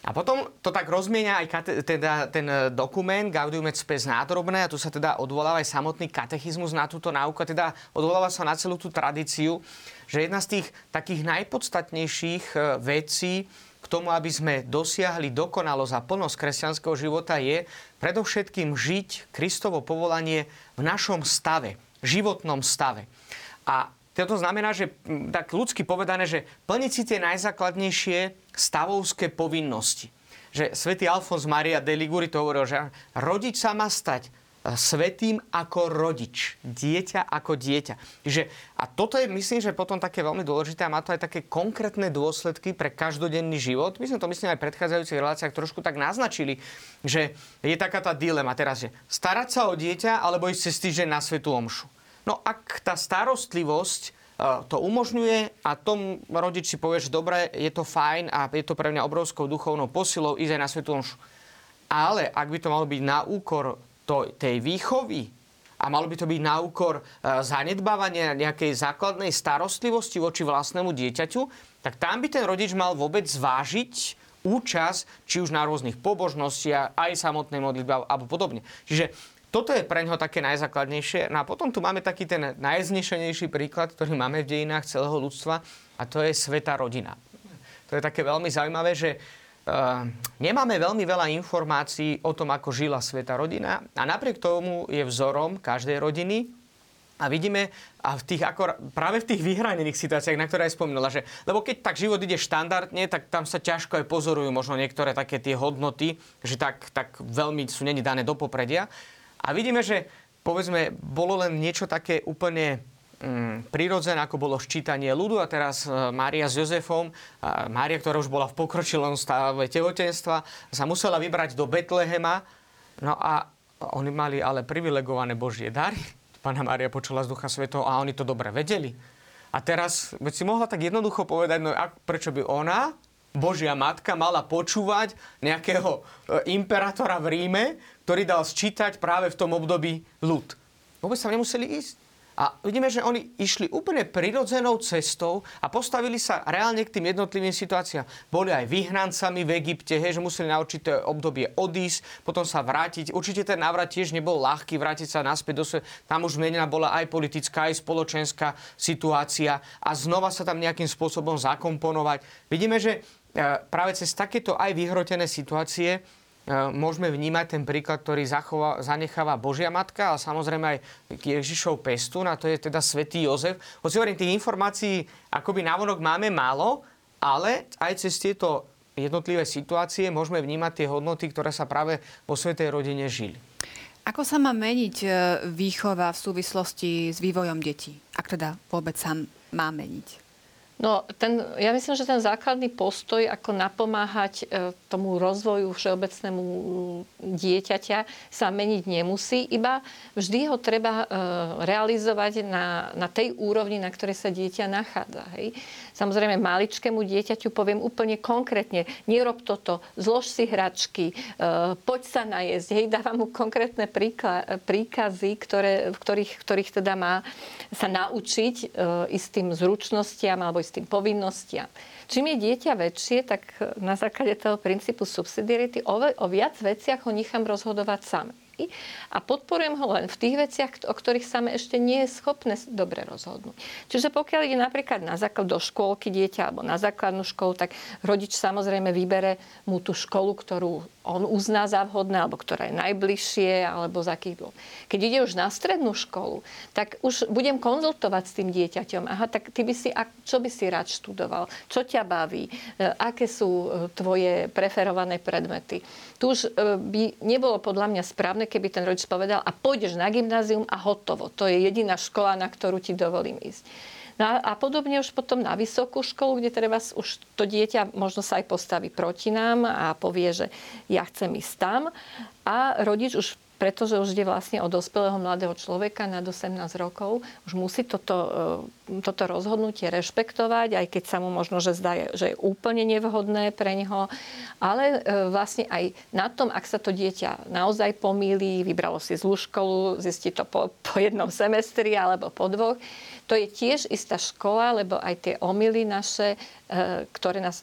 A potom to tak rozmienia aj kate, teda ten dokument Gaudium et Spes nádrobné a tu sa teda odvoláva aj samotný katechizmus na túto náuku teda odvoláva sa na celú tú tradíciu, že jedna z tých takých najpodstatnejších e, vecí, tomu, aby sme dosiahli dokonalosť a plnosť kresťanského života, je predovšetkým žiť Kristovo povolanie v našom stave, životnom stave. A to znamená, že tak ľudsky povedané, že plniť si tie najzákladnejšie stavovské povinnosti. Že svätý Alfons Maria de Liguri to hovoril, že rodič sa má stať svetým ako rodič, dieťa ako dieťa. Čiže, a toto je, myslím, že potom také veľmi dôležité a má to aj také konkrétne dôsledky pre každodenný život. My sme to, myslím, aj v predchádzajúcich reláciách trošku tak naznačili, že je taká tá dilema teraz, že starať sa o dieťa alebo ísť cez týždeň na svetú omšu. No ak tá starostlivosť e, to umožňuje a tom rodič si povie, že dobre, je to fajn a je to pre mňa obrovskou duchovnou posilou ísť aj na svetú omšu. Ale ak by to malo byť na úkor to, tej výchovy a malo by to byť na úkor e, zanedbávania nejakej základnej starostlivosti voči vlastnému dieťaťu, tak tam by ten rodič mal vôbec zvážiť účasť, či už na rôznych pobožnostiach, aj samotnej modlitbe alebo podobne. Čiže toto je pre ňoho také najzákladnejšie. No a potom tu máme taký ten najznešenejší príklad, ktorý máme v dejinách celého ľudstva a to je sveta rodina. To je také veľmi zaujímavé, že nemáme veľmi veľa informácií o tom, ako žila sveta rodina a napriek tomu je vzorom každej rodiny a vidíme a v tých, ako, práve v tých vyhranených situáciách, na ktoré aj spomínala, že, lebo keď tak život ide štandardne, tak tam sa ťažko aj pozorujú možno niektoré také tie hodnoty, že tak, tak veľmi sú není dané do popredia. A vidíme, že povedzme, bolo len niečo také úplne Mm, prirodzené, ako bolo ščítanie ľudu a teraz e, Mária s Jozefom, Mária, ktorá už bola v pokročilom stave tehotenstva, sa musela vybrať do Betlehema. No a oni mali ale privilegované Božie dary. Pána Mária počula z Ducha Svetého a oni to dobre vedeli. A teraz, veď si mohla tak jednoducho povedať, no a prečo by ona, Božia matka, mala počúvať nejakého e, imperátora v Ríme, ktorý dal sčítať práve v tom období ľud. Vôbec sa nemuseli ísť. A vidíme, že oni išli úplne prirodzenou cestou a postavili sa reálne k tým jednotlivým situáciám. Boli aj vyhnancami v Egypte, hej, že museli na určité obdobie odísť, potom sa vrátiť. Určite ten návrat tiež nebol ľahký, vrátiť sa naspäť do sveta. Tam už zmenená bola aj politická, aj spoločenská situácia a znova sa tam nejakým spôsobom zakomponovať. Vidíme, že e, práve cez takéto aj vyhrotené situácie môžeme vnímať ten príklad, ktorý zachová, zanecháva Božia Matka, ale samozrejme aj Ježišov pestún, a to je teda svätý Jozef. Hoci hovorím, tých informácií akoby návonok máme málo, ale aj cez tieto jednotlivé situácie môžeme vnímať tie hodnoty, ktoré sa práve vo svetej rodine žili. Ako sa má meniť e, výchova v súvislosti s vývojom detí? Ak teda vôbec sa má meniť? No, ten, ja myslím, že ten základný postoj, ako napomáhať e, tomu rozvoju všeobecnému dieťaťa, sa meniť nemusí, iba vždy ho treba e, realizovať na, na tej úrovni, na ktorej sa dieťa nachádza. Hej. Samozrejme, maličkému dieťaťu poviem úplne konkrétne, nerob toto, zlož si hračky, e, poď sa najesť. Hej, dávam mu konkrétne príkla, príkazy, ktoré, v ktorých, ktorých teda má sa naučiť e, istým zručnostiam alebo istým povinnostiam. Čím je dieťa väčšie, tak na základe toho princípu subsidiarity o, o viac veciach ho nechám rozhodovať sám a podporujem ho len v tých veciach, o ktorých sa ešte nie je schopné dobre rozhodnúť. Čiže pokiaľ ide napríklad na základ do škôlky dieťa alebo na základnú školu, tak rodič samozrejme vybere mu tú školu, ktorú on uzná za vhodné, alebo ktorá je najbližšie, alebo za akých dôvod. Keď ide už na strednú školu, tak už budem konzultovať s tým dieťaťom. Aha, tak ty by si, čo by si rád študoval? Čo ťa baví? E, aké sú e, tvoje preferované predmety? Tu už e, by nebolo podľa mňa správne, keby ten rodič povedal a pôjdeš na gymnázium a hotovo. To je jediná škola, na ktorú ti dovolím ísť. No a podobne už potom na vysokú školu, kde treba už to dieťa možno sa aj postaví proti nám a povie, že ja chcem ísť tam. A rodič už pretože už ide vlastne o dospelého mladého človeka nad 18 rokov, už musí toto, e, toto rozhodnutie rešpektovať, aj keď sa mu možno, že zdá, že je úplne nevhodné pre neho. Ale e, vlastne aj na tom, ak sa to dieťa naozaj pomýli, vybralo si zlú školu, zistí to po, po jednom semestri alebo po dvoch, to je tiež istá škola, lebo aj tie omily naše, e, ktoré, nás,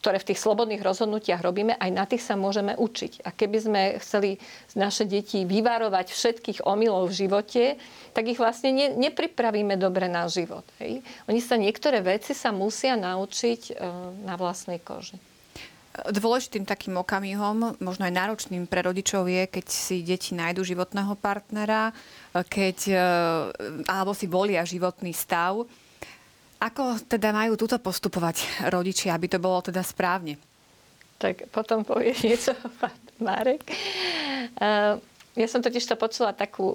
ktoré v tých slobodných rozhodnutiach robíme, aj na tých sa môžeme učiť. A keby sme chceli naše deti vyvarovať všetkých omylov v živote, tak ich vlastne ne, nepripravíme dobre na život. Hej? Oni sa niektoré veci sa musia naučiť e, na vlastnej koži. Dôležitým takým okamihom, možno aj náročným pre rodičov je, keď si deti nájdu životného partnera, keď, e, alebo si volia životný stav. Ako teda majú túto postupovať rodičia, aby to bolo teda správne? Tak potom povie niečo Marek. Uh, ja som totiž to počula takú...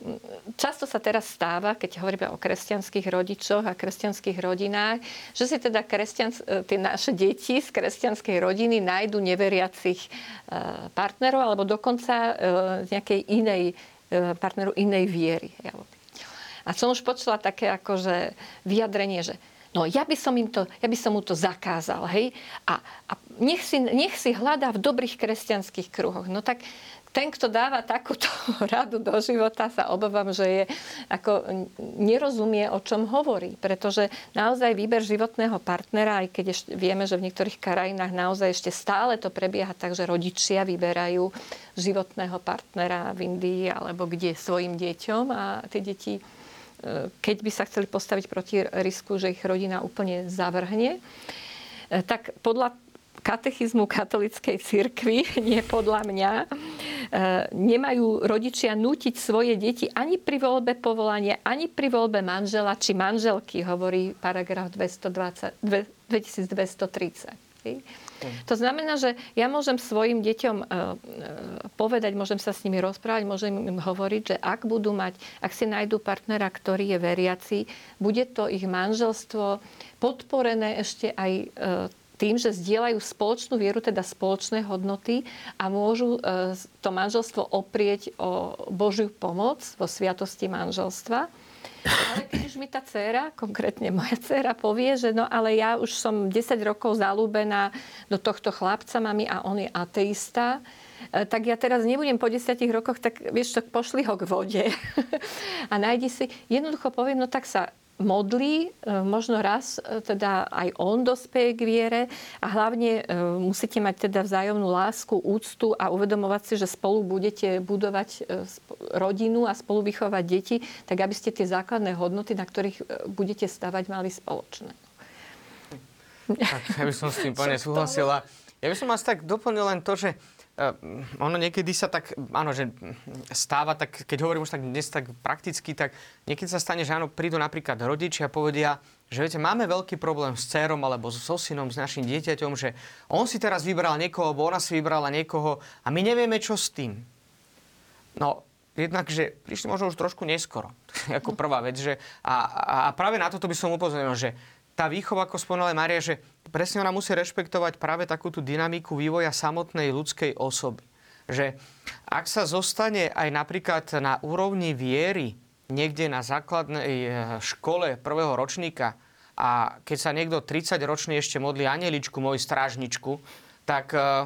Často sa teraz stáva, keď hovoríme o kresťanských rodičoch a kresťanských rodinách, že si teda kresťans, e, tie naše deti z kresťanskej rodiny nájdu neveriacich e, partnerov alebo dokonca e, nejakej inej partneru inej viery. A som už počula také akože vyjadrenie, že No ja by som, im to, ja by som mu to zakázal, hej? A, a nech, si, nech si hľadá v dobrých kresťanských kruhoch. No tak ten, kto dáva takúto radu do života, sa obávam, že je ako nerozumie, o čom hovorí. Pretože naozaj výber životného partnera, aj keď ešte vieme, že v niektorých krajinách naozaj ešte stále to prebieha tak, že rodičia vyberajú životného partnera v Indii alebo kde svojim deťom a tie deti e, keď by sa chceli postaviť proti risku, že ich rodina úplne zavrhne, e, tak podľa katechizmu katolickej cirkvi, nie podľa mňa, e, nemajú rodičia nútiť svoje deti ani pri voľbe povolania, ani pri voľbe manžela či manželky, hovorí paragraf 220, 2230. To znamená, že ja môžem svojim deťom e, e, povedať, môžem sa s nimi rozprávať, môžem im hovoriť, že ak budú mať, ak si nájdú partnera, ktorý je veriaci, bude to ich manželstvo podporené ešte aj tým, že zdieľajú spoločnú vieru, teda spoločné hodnoty a môžu e, to manželstvo oprieť o Božiu pomoc vo sviatosti manželstva. Ale keď už mi tá dcéra, konkrétne moja dcéra, povie, že no ale ja už som 10 rokov zalúbená do tohto chlapca mami a on je ateista, e, tak ja teraz nebudem po 10 rokoch, tak vieš čo, pošli ho k vode a nájdi si, jednoducho poviem, no tak sa modlí, e, možno raz e, teda aj on dospeje k viere a hlavne e, musíte mať teda vzájomnú lásku, úctu a uvedomovať si, že spolu budete budovať rodinu a spolu vychovať deti, tak aby ste tie základné hodnoty, na ktorých budete stavať, mali spoločné. Tak, ja by som s tým plne súhlasila. Ja by som vás tak doplnil len to, že ono niekedy sa tak, áno, že stáva, tak keď hovorím už tak dnes tak prakticky, tak niekedy sa stane, že áno, prídu napríklad rodičia a povedia, že viete, máme veľký problém s dcerom alebo so synom, s našim dieťaťom, že on si teraz vybral niekoho, alebo ona si vybrala niekoho a my nevieme, čo s tým. No, jednak, že prišli možno už trošku neskoro, ako prvá vec. Že, a, a práve na toto by som upozornil, že tá výchova, ako spomínala Maria, že presne ona musí rešpektovať práve takú tú dynamiku vývoja samotnej ľudskej osoby. Že ak sa zostane aj napríklad na úrovni viery niekde na základnej eh, škole prvého ročníka a keď sa niekto 30 ročný ešte modlí aneličku, moju strážničku, tak eh,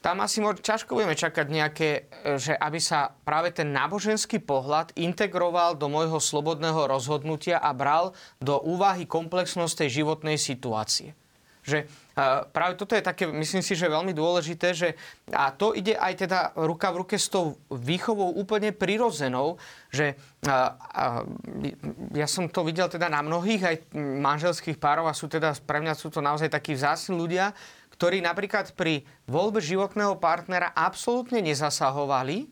tam asi mož, ťažko budeme čakať nejaké, eh, že aby sa práve ten náboženský pohľad integroval do môjho slobodného rozhodnutia a bral do úvahy komplexnosť tej životnej situácie. Že práve toto je také, myslím si, že veľmi dôležité, že a to ide aj teda ruka v ruke s tou výchovou úplne prirozenou, že a, a, ja som to videl teda na mnohých aj manželských párov a sú teda, pre mňa sú to naozaj takí vzácni ľudia, ktorí napríklad pri voľbe životného partnera absolútne nezasahovali.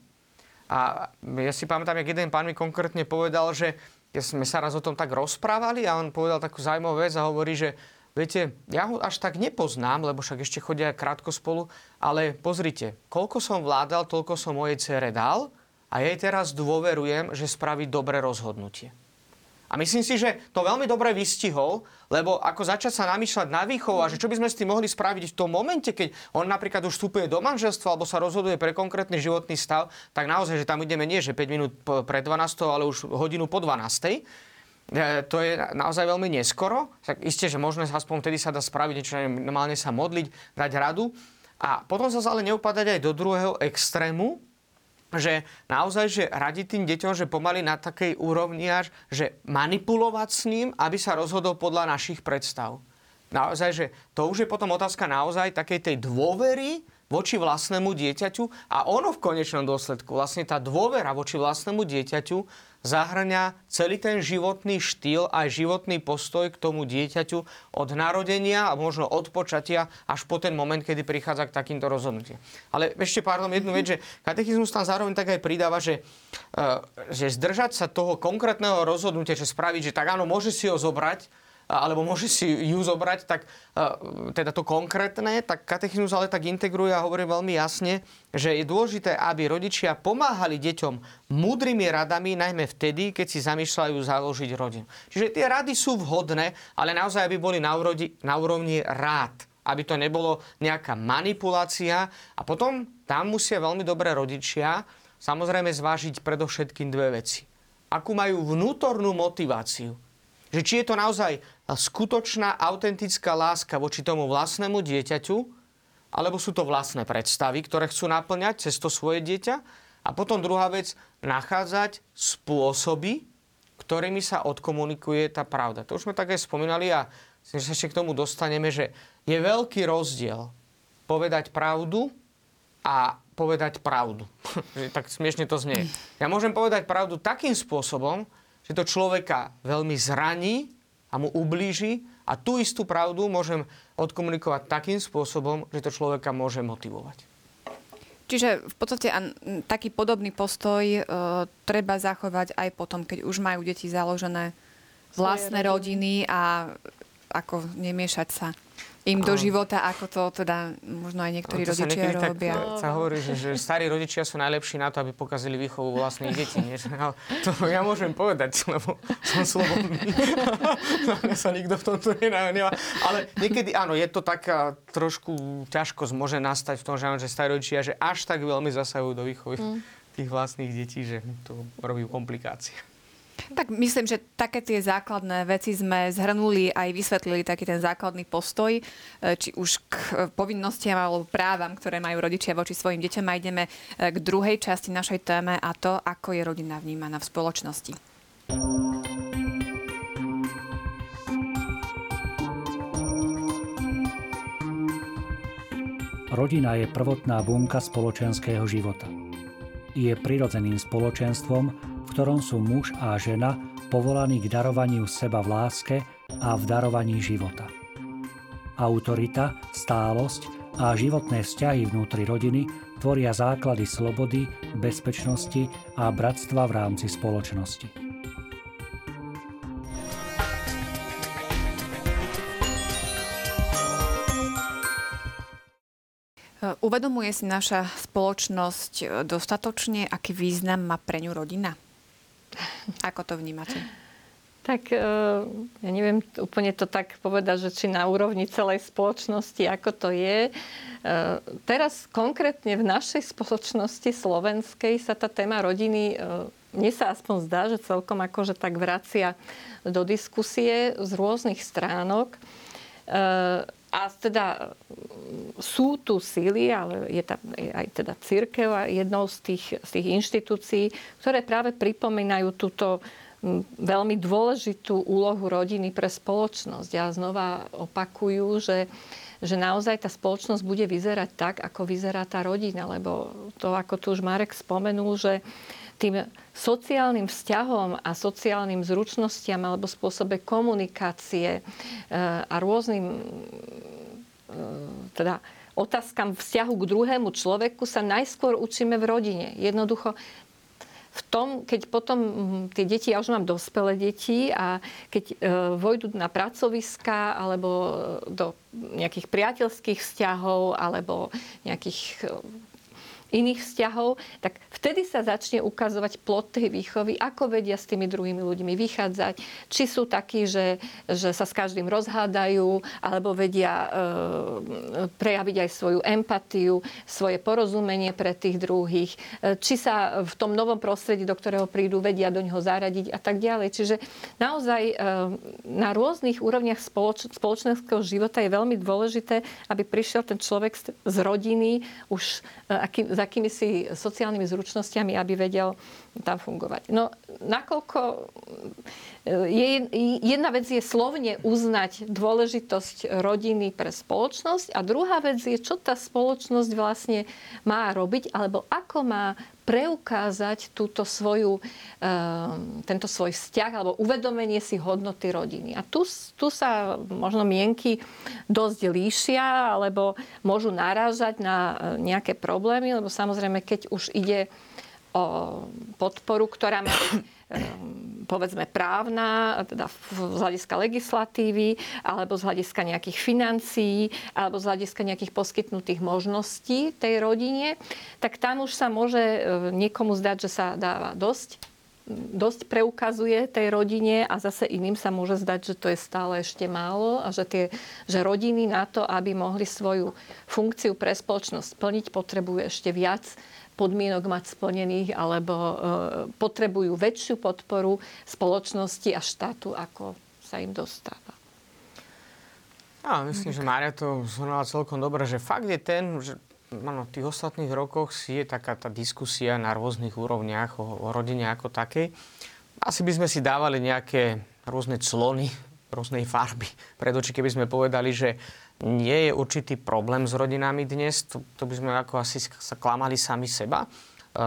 A ja si pamätám, jak jeden pán mi konkrétne povedal, že ja sme sa raz o tom tak rozprávali a on povedal takú zaujímavú vec a hovorí, že Viete, ja ho až tak nepoznám, lebo však ešte chodia krátko spolu, ale pozrite, koľko som vládal, toľko som mojej cere dal a jej teraz dôverujem, že spraví dobré rozhodnutie. A myslím si, že to veľmi dobre vystihol, lebo ako začať sa namýšľať na výchovu a že čo by sme s tým mohli spraviť v tom momente, keď on napríklad už vstupuje do manželstva alebo sa rozhoduje pre konkrétny životný stav, tak naozaj, že tam ideme nie, že 5 minút pred 12, ale už hodinu po 12 E, to je naozaj veľmi neskoro. Tak isté, že možno aspoň vtedy sa dá spraviť niečo, normálne sa modliť, dať radu. A potom sa ale neupadať aj do druhého extrému, že naozaj, že radiť tým deťom, že pomaly na takej úrovni až, že manipulovať s ním, aby sa rozhodol podľa našich predstav. Naozaj, že to už je potom otázka naozaj takej tej dôvery voči vlastnému dieťaťu a ono v konečnom dôsledku, vlastne tá dôvera voči vlastnému dieťaťu zahrňa celý ten životný štýl aj životný postoj k tomu dieťaťu od narodenia a možno od počatia až po ten moment, kedy prichádza k takýmto rozhodnutiam. Ale ešte, pardon, jednu vec, že katechizmus tam zároveň tak aj pridáva, že, e, že zdržať sa toho konkrétneho rozhodnutia, že spraviť, že tak áno, môže si ho zobrať, alebo môže si ju zobrať, tak teda to konkrétne, tak katechizmus ale tak integruje a hovorí veľmi jasne, že je dôležité, aby rodičia pomáhali deťom múdrymi radami, najmä vtedy, keď si zamýšľajú založiť rodinu. Čiže tie rady sú vhodné, ale naozaj, aby boli na úrovni, na úrovni rád aby to nebolo nejaká manipulácia. A potom tam musia veľmi dobré rodičia samozrejme zvážiť predovšetkým dve veci. Akú majú vnútornú motiváciu. Že či je to naozaj skutočná, autentická láska voči tomu vlastnému dieťaťu, alebo sú to vlastné predstavy, ktoré chcú naplňať cez to svoje dieťa. A potom druhá vec, nachádzať spôsoby, ktorými sa odkomunikuje tá pravda. To už sme také spomínali a že sa ešte k tomu dostaneme, že je veľký rozdiel povedať pravdu a povedať pravdu. tak smiešne to znie. Ja môžem povedať pravdu takým spôsobom, že to človeka veľmi zraní a mu ublíži a tú istú pravdu môžem odkomunikovať takým spôsobom, že to človeka môže motivovať. Čiže v podstate taký podobný postoj e, treba zachovať aj potom, keď už majú deti založené vlastné rodiny a ako nemiešať sa im do života, ako to teda možno aj niektorí no, rodičia robia. Tak, sa hovorí, že, že starí rodičia sú najlepší na to, aby pokazili výchovu vlastných detí. Nie? No, to ja môžem povedať, lebo som slobodný. Mňa sa nikto v tomto nenajomá. Ale niekedy áno, je to taká trošku ťažkosť môže nastať v tom, že, že starí rodičia že až tak veľmi zasahujú do výchovy mm. tých vlastných detí, že to robí komplikácie. Tak myslím, že také tie základné veci sme zhrnuli aj vysvetlili taký ten základný postoj, e, či už k povinnostiam alebo právam, ktoré majú rodičia voči svojim deťom. A ideme e, k druhej časti našej téme a to, ako je rodina vnímaná v spoločnosti. Rodina je prvotná bunka spoločenského života. Je prirodzeným spoločenstvom, v ktorom sú muž a žena povolaní k darovaniu seba v láske a v darovaní života. Autorita, stálosť a životné vzťahy vnútri rodiny tvoria základy slobody, bezpečnosti a bratstva v rámci spoločnosti. Uvedomuje si naša spoločnosť e, dostatočne, aký význam má pre ňu rodina? Ako to vnímate? Tak e, ja neviem úplne to tak povedať, že či na úrovni celej spoločnosti, ako to je. E, teraz konkrétne v našej spoločnosti slovenskej sa tá téma rodiny, mne sa aspoň zdá, že celkom akože tak vracia do diskusie z rôznych stránok. A teda sú tu síly, ale je tam aj teda církev jednou z tých, z tých inštitúcií, ktoré práve pripomínajú túto veľmi dôležitú úlohu rodiny pre spoločnosť. A znova opakujú, že, že naozaj tá spoločnosť bude vyzerať tak, ako vyzerá tá rodina. Lebo to, ako tu už Marek spomenul, že tým sociálnym vzťahom a sociálnym zručnostiam alebo spôsobe komunikácie e, a rôznym teda otázkam vzťahu k druhému človeku sa najskôr učíme v rodine. Jednoducho v tom, keď potom tie deti, ja už mám dospelé deti a keď e, vojdu na pracoviska alebo do nejakých priateľských vzťahov alebo nejakých iných vzťahov, tak vtedy sa začne ukazovať plot tej výchovy, ako vedia s tými druhými ľuďmi vychádzať, či sú takí, že, že sa s každým rozhádajú, alebo vedia e, prejaviť aj svoju empatiu, svoje porozumenie pre tých druhých, e, či sa v tom novom prostredí, do ktorého prídu, vedia do neho zaradiť a tak ďalej. Čiže naozaj e, na rôznych úrovniach spoloč, spoločenského života je veľmi dôležité, aby prišiel ten človek z rodiny už aký, s akými si sociálnymi zručnosťami, aby vedel tam fungovať. No, nakoľko e, je, jedna vec je slovne uznať dôležitosť rodiny pre spoločnosť a druhá vec je, čo tá spoločnosť vlastne má robiť alebo ako má preukázať túto svoju, e, tento svoj vzťah alebo uvedomenie si hodnoty rodiny. A tu, tu sa možno mienky dosť líšia alebo môžu narážať na e, nejaké problémy, lebo samozrejme, keď už ide o podporu, ktorá má povedzme právna, teda z hľadiska legislatívy, alebo z hľadiska nejakých financií, alebo z hľadiska nejakých poskytnutých možností tej rodine, tak tam už sa môže e, niekomu zdať, že sa dáva dosť dosť preukazuje tej rodine a zase iným sa môže zdať, že to je stále ešte málo a že, tie, že rodiny na to, aby mohli svoju funkciu pre spoločnosť splniť, potrebujú ešte viac podmienok mať splnených alebo e, potrebujú väčšiu podporu spoločnosti a štátu, ako sa im dostáva. Ja myslím, že Mária to zhrnula celkom dobre, že fakt je ten, že ano, v tých ostatných rokoch si je taká tá diskusia na rôznych úrovniach o, o rodine ako takej. Asi by sme si dávali nejaké rôzne clony rôznej farby pred oči, keby sme povedali, že nie je určitý problém s rodinami dnes. To, to by sme ako asi sa klamali sami seba. E,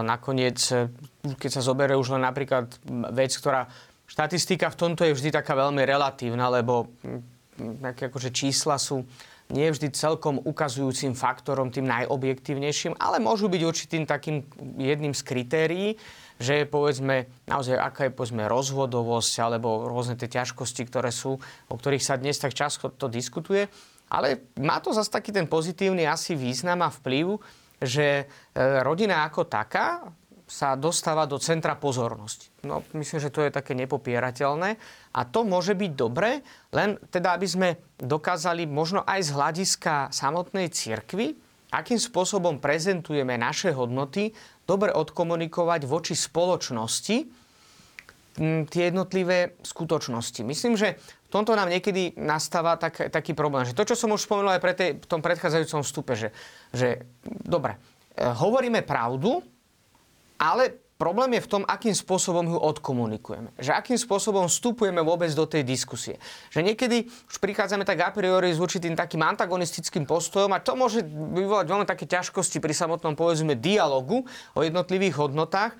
nakoniec, e, keď sa zoberie už len napríklad vec, ktorá štatistika v tomto je vždy taká veľmi relatívna, lebo nejaké akože čísla sú nie vždy celkom ukazujúcim faktorom, tým najobjektívnejším, ale môžu byť určitým takým jedným z kritérií, že je povedzme naozaj aká je povedzme rozvodovosť alebo rôzne tie ťažkosti, ktoré sú, o ktorých sa dnes tak často to diskutuje. Ale má to zase taký ten pozitívny asi význam a vplyv, že e, rodina ako taká sa dostáva do centra pozornosti. No, myslím, že to je také nepopierateľné. A to môže byť dobré, len teda, aby sme dokázali možno aj z hľadiska samotnej cirkvy, akým spôsobom prezentujeme naše hodnoty, dobre odkomunikovať voči spoločnosti tie jednotlivé skutočnosti. Myslím, že tomto nám niekedy nastáva tak, taký problém, že to, čo som už spomenul aj pre tej, v tom predchádzajúcom vstupe, že, že dobre, e, hovoríme pravdu, ale problém je v tom, akým spôsobom ju odkomunikujeme. Že akým spôsobom vstupujeme vôbec do tej diskusie. Že niekedy už prichádzame tak a priori s určitým takým antagonistickým postojom a to môže vyvolať veľmi také ťažkosti pri samotnom povedzme dialogu o jednotlivých hodnotách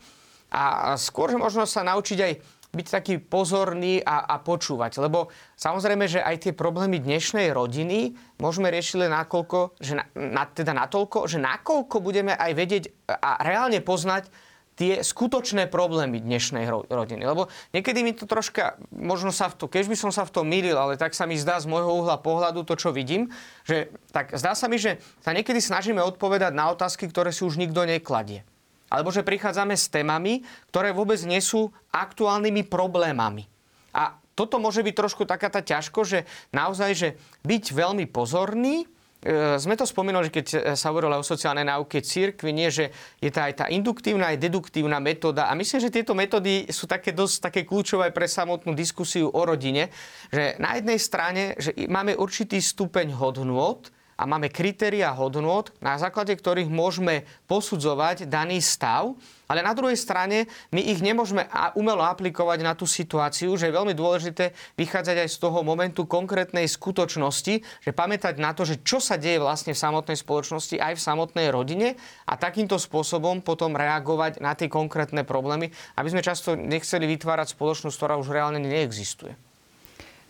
a skôr, možno sa naučiť aj byť taký pozorný a, a počúvať. Lebo samozrejme, že aj tie problémy dnešnej rodiny môžeme riešiť len nakoľko, že na, na, teda natoľko, že nakoľko budeme aj vedieť a reálne poznať tie skutočné problémy dnešnej rodiny. Lebo niekedy mi to troška, možno sa v to, keď by som sa v tom mýlil, ale tak sa mi zdá z môjho uhla pohľadu to, čo vidím, že tak zdá sa mi, že sa niekedy snažíme odpovedať na otázky, ktoré si už nikto nekladie. Alebo že prichádzame s témami, ktoré vôbec nie sú aktuálnymi problémami. A toto môže byť trošku taká tá ťažko, že naozaj, že byť veľmi pozorný, e, sme to spomínali, keď e, sa hovorilo o sociálnej náuke církvy, nie, že je tá aj tá induktívna, aj deduktívna metóda. A myslím, že tieto metódy sú také dosť také kľúčové pre samotnú diskusiu o rodine, že na jednej strane, že máme určitý stupeň hodnôt, a máme kritéria hodnot, na základe ktorých môžeme posudzovať daný stav, ale na druhej strane my ich nemôžeme umelo aplikovať na tú situáciu, že je veľmi dôležité vychádzať aj z toho momentu konkrétnej skutočnosti, že pamätať na to, že čo sa deje vlastne v samotnej spoločnosti, aj v samotnej rodine a takýmto spôsobom potom reagovať na tie konkrétne problémy, aby sme často nechceli vytvárať spoločnosť, ktorá už reálne neexistuje.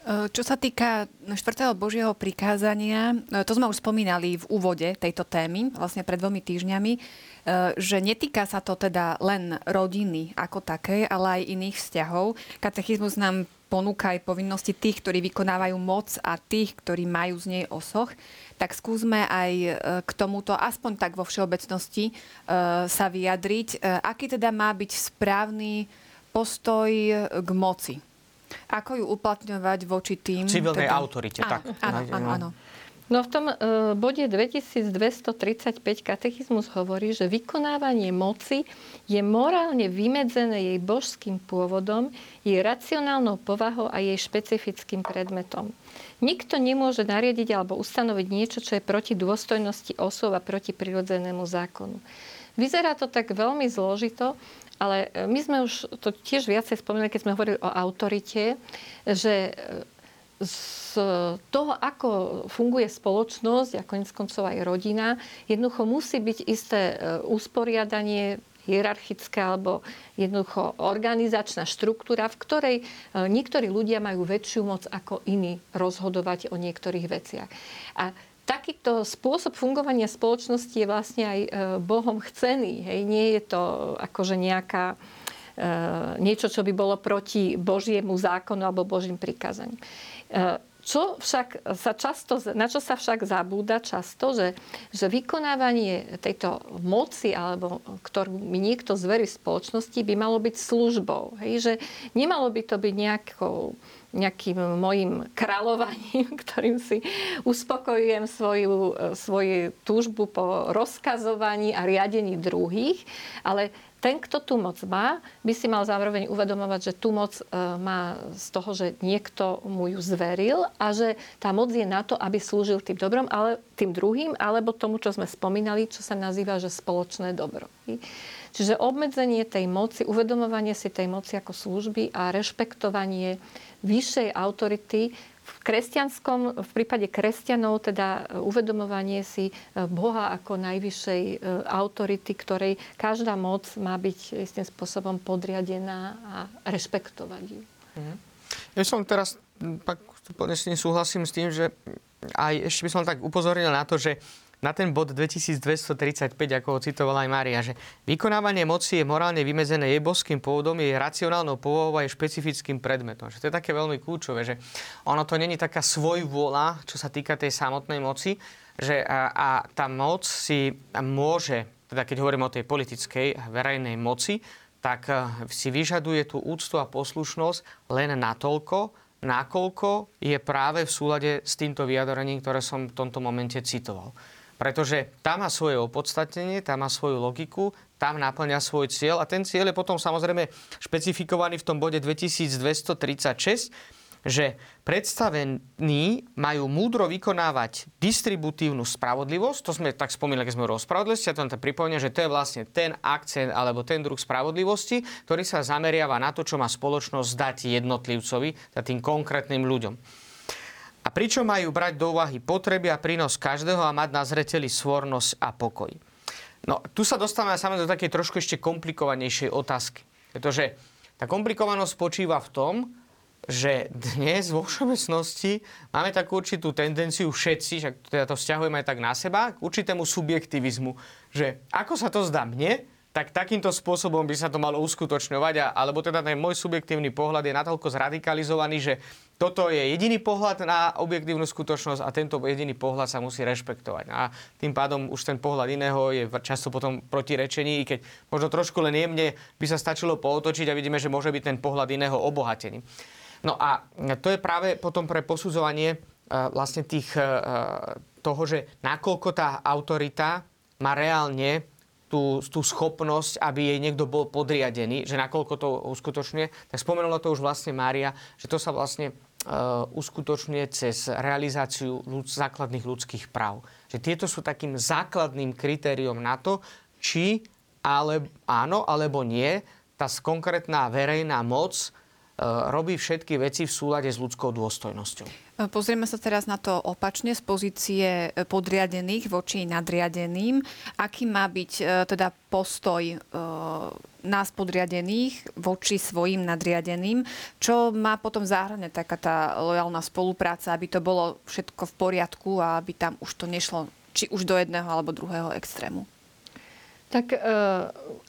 E, čo sa týka štvrtého Božieho prikázania, e, to sme už spomínali v úvode tejto témy, vlastne pred dvomi týždňami, e, že netýka sa to teda len rodiny ako takej, ale aj iných vzťahov. Katechizmus nám ponúka aj povinnosti tých, ktorí vykonávajú moc a tých, ktorí majú z nej osoch, tak skúsme aj k tomuto, aspoň tak vo všeobecnosti, sa vyjadriť. Aký teda má byť správny postoj k moci? Ako ju uplatňovať voči tým... Civilnej teda... autorite, áno, tak. Áno, áno, áno. No v tom uh, bode 2235 katechizmus hovorí, že vykonávanie moci je morálne vymedzené jej božským pôvodom, jej racionálnou povahou a jej špecifickým predmetom. Nikto nemôže nariadiť alebo ustanoviť niečo, čo je proti dôstojnosti osôb a proti prirodzenému zákonu. Vyzerá to tak veľmi zložito, ale e, my sme už to tiež viacej spomínali, keď sme hovorili o autorite, že e, z toho, ako funguje spoločnosť a konec koncov aj rodina, jednoducho musí byť isté e, usporiadanie hierarchická alebo jednoducho organizačná štruktúra, v ktorej niektorí ľudia majú väčšiu moc ako iní rozhodovať o niektorých veciach. A takýto spôsob fungovania spoločnosti je vlastne aj e, Bohom chcený. Hej. Nie je to akože nejaká, e, niečo, čo by bolo proti Božiemu zákonu alebo Božím prikázaniu. E, čo však sa často, na čo sa však zabúda často, že, že vykonávanie tejto moci, alebo ktorú mi niekto zverí v spoločnosti, by malo byť službou. Hej? Že nemalo by to byť nejakou nejakým mojim kráľovaním, ktorým si uspokojujem svoju, svoju túžbu po rozkazovaní a riadení druhých, ale ten, kto tú moc má, by si mal zároveň uvedomovať, že tú moc e, má z toho, že niekto mu ju zveril a že tá moc je na to, aby slúžil tým dobrom, ale tým druhým, alebo tomu, čo sme spomínali, čo sa nazýva, že spoločné dobro. Čiže obmedzenie tej moci, uvedomovanie si tej moci ako služby a rešpektovanie vyššej autority v kresťanskom, v prípade kresťanov, teda e, uvedomovanie si e, Boha ako najvyššej e, autority, ktorej každá moc má byť istým spôsobom podriadená a rešpektovať ju. Mhm. Ja som teraz, pak s tým súhlasím s tým, že aj ešte by som tak upozornil na to, že na ten bod 2235, ako ho citovala aj Mária, že vykonávanie moci je morálne vymedzené jej boským pôvodom, jej racionálnou povahou a jej špecifickým predmetom. Že to je také veľmi kľúčové, že ono to není taká svojvôľa, čo sa týka tej samotnej moci, že a, a tá moc si môže, teda keď hovorím o tej politickej verejnej moci, tak si vyžaduje tú úctu a poslušnosť len natoľko, nakoľko je práve v súlade s týmto vyjadrením, ktoré som v tomto momente citoval. Pretože tam má svoje opodstatnenie, tam má svoju logiku, tam naplňa svoj cieľ a ten cieľ je potom samozrejme špecifikovaný v tom bode 2236, že predstavení majú múdro vykonávať distributívnu spravodlivosť. To sme tak spomínali, keď sme o spravodlivosti. Ja to pripomínam, že to je vlastne ten akcent alebo ten druh spravodlivosti, ktorý sa zameriava na to, čo má spoločnosť dať jednotlivcovi, tým konkrétnym ľuďom. Pričom majú brať do úvahy potreby a prínos každého a mať na zreteli svornosť a pokoj. No, tu sa dostávame samozrejme do takej trošku ešte komplikovanejšej otázky. Pretože tá komplikovanosť spočíva v tom, že dnes vo všeobecnosti máme takú určitú tendenciu všetci, že teda to vzťahujeme aj tak na seba, k určitému subjektivizmu, že ako sa to zdá mne, tak takýmto spôsobom by sa to malo uskutočňovať, a, alebo teda ten môj subjektívny pohľad je natoľko zradikalizovaný, že toto je jediný pohľad na objektívnu skutočnosť a tento jediný pohľad sa musí rešpektovať. A tým pádom už ten pohľad iného je často potom protirečený, i keď možno trošku len jemne by sa stačilo pootočiť a vidíme, že môže byť ten pohľad iného obohatený. No a to je práve potom pre posudzovanie e, vlastne tých, e, toho, že nakoľko tá autorita má reálne tú, tú schopnosť, aby jej niekto bol podriadený, že nakoľko to uskutočňuje, tak spomenula to už vlastne Mária, že to sa vlastne uh, uskutočňuje cez realizáciu ľud, základných ľudských práv. Že tieto sú takým základným kritériom na to, či ale, áno alebo nie, tá konkrétna verejná moc robí všetky veci v súlade s ľudskou dôstojnosťou. E, pozrieme sa teraz na to opačne z pozície e, podriadených voči nadriadeným. Aký má byť e, teda postoj nás podriadených voči svojim nadriadeným? Čo má potom zahrňať taká tá lojálna spolupráca, aby to bolo všetko v poriadku a aby tam už to nešlo či už do jedného alebo druhého extrému? Tak e,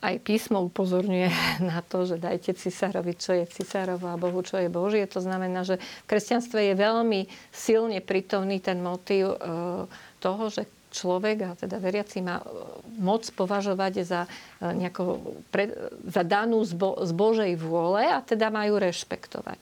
aj písmo upozorňuje na to, že dajte cisárovi, čo je cisárovo a Bohu, čo je Božie. To znamená, že v kresťanstve je veľmi silne prítomný ten motív e, toho, že človek, a teda veriaci má e, moc považovať za, nejako, pre, za danú z, Bo, z Božej vôle a teda majú rešpektovať.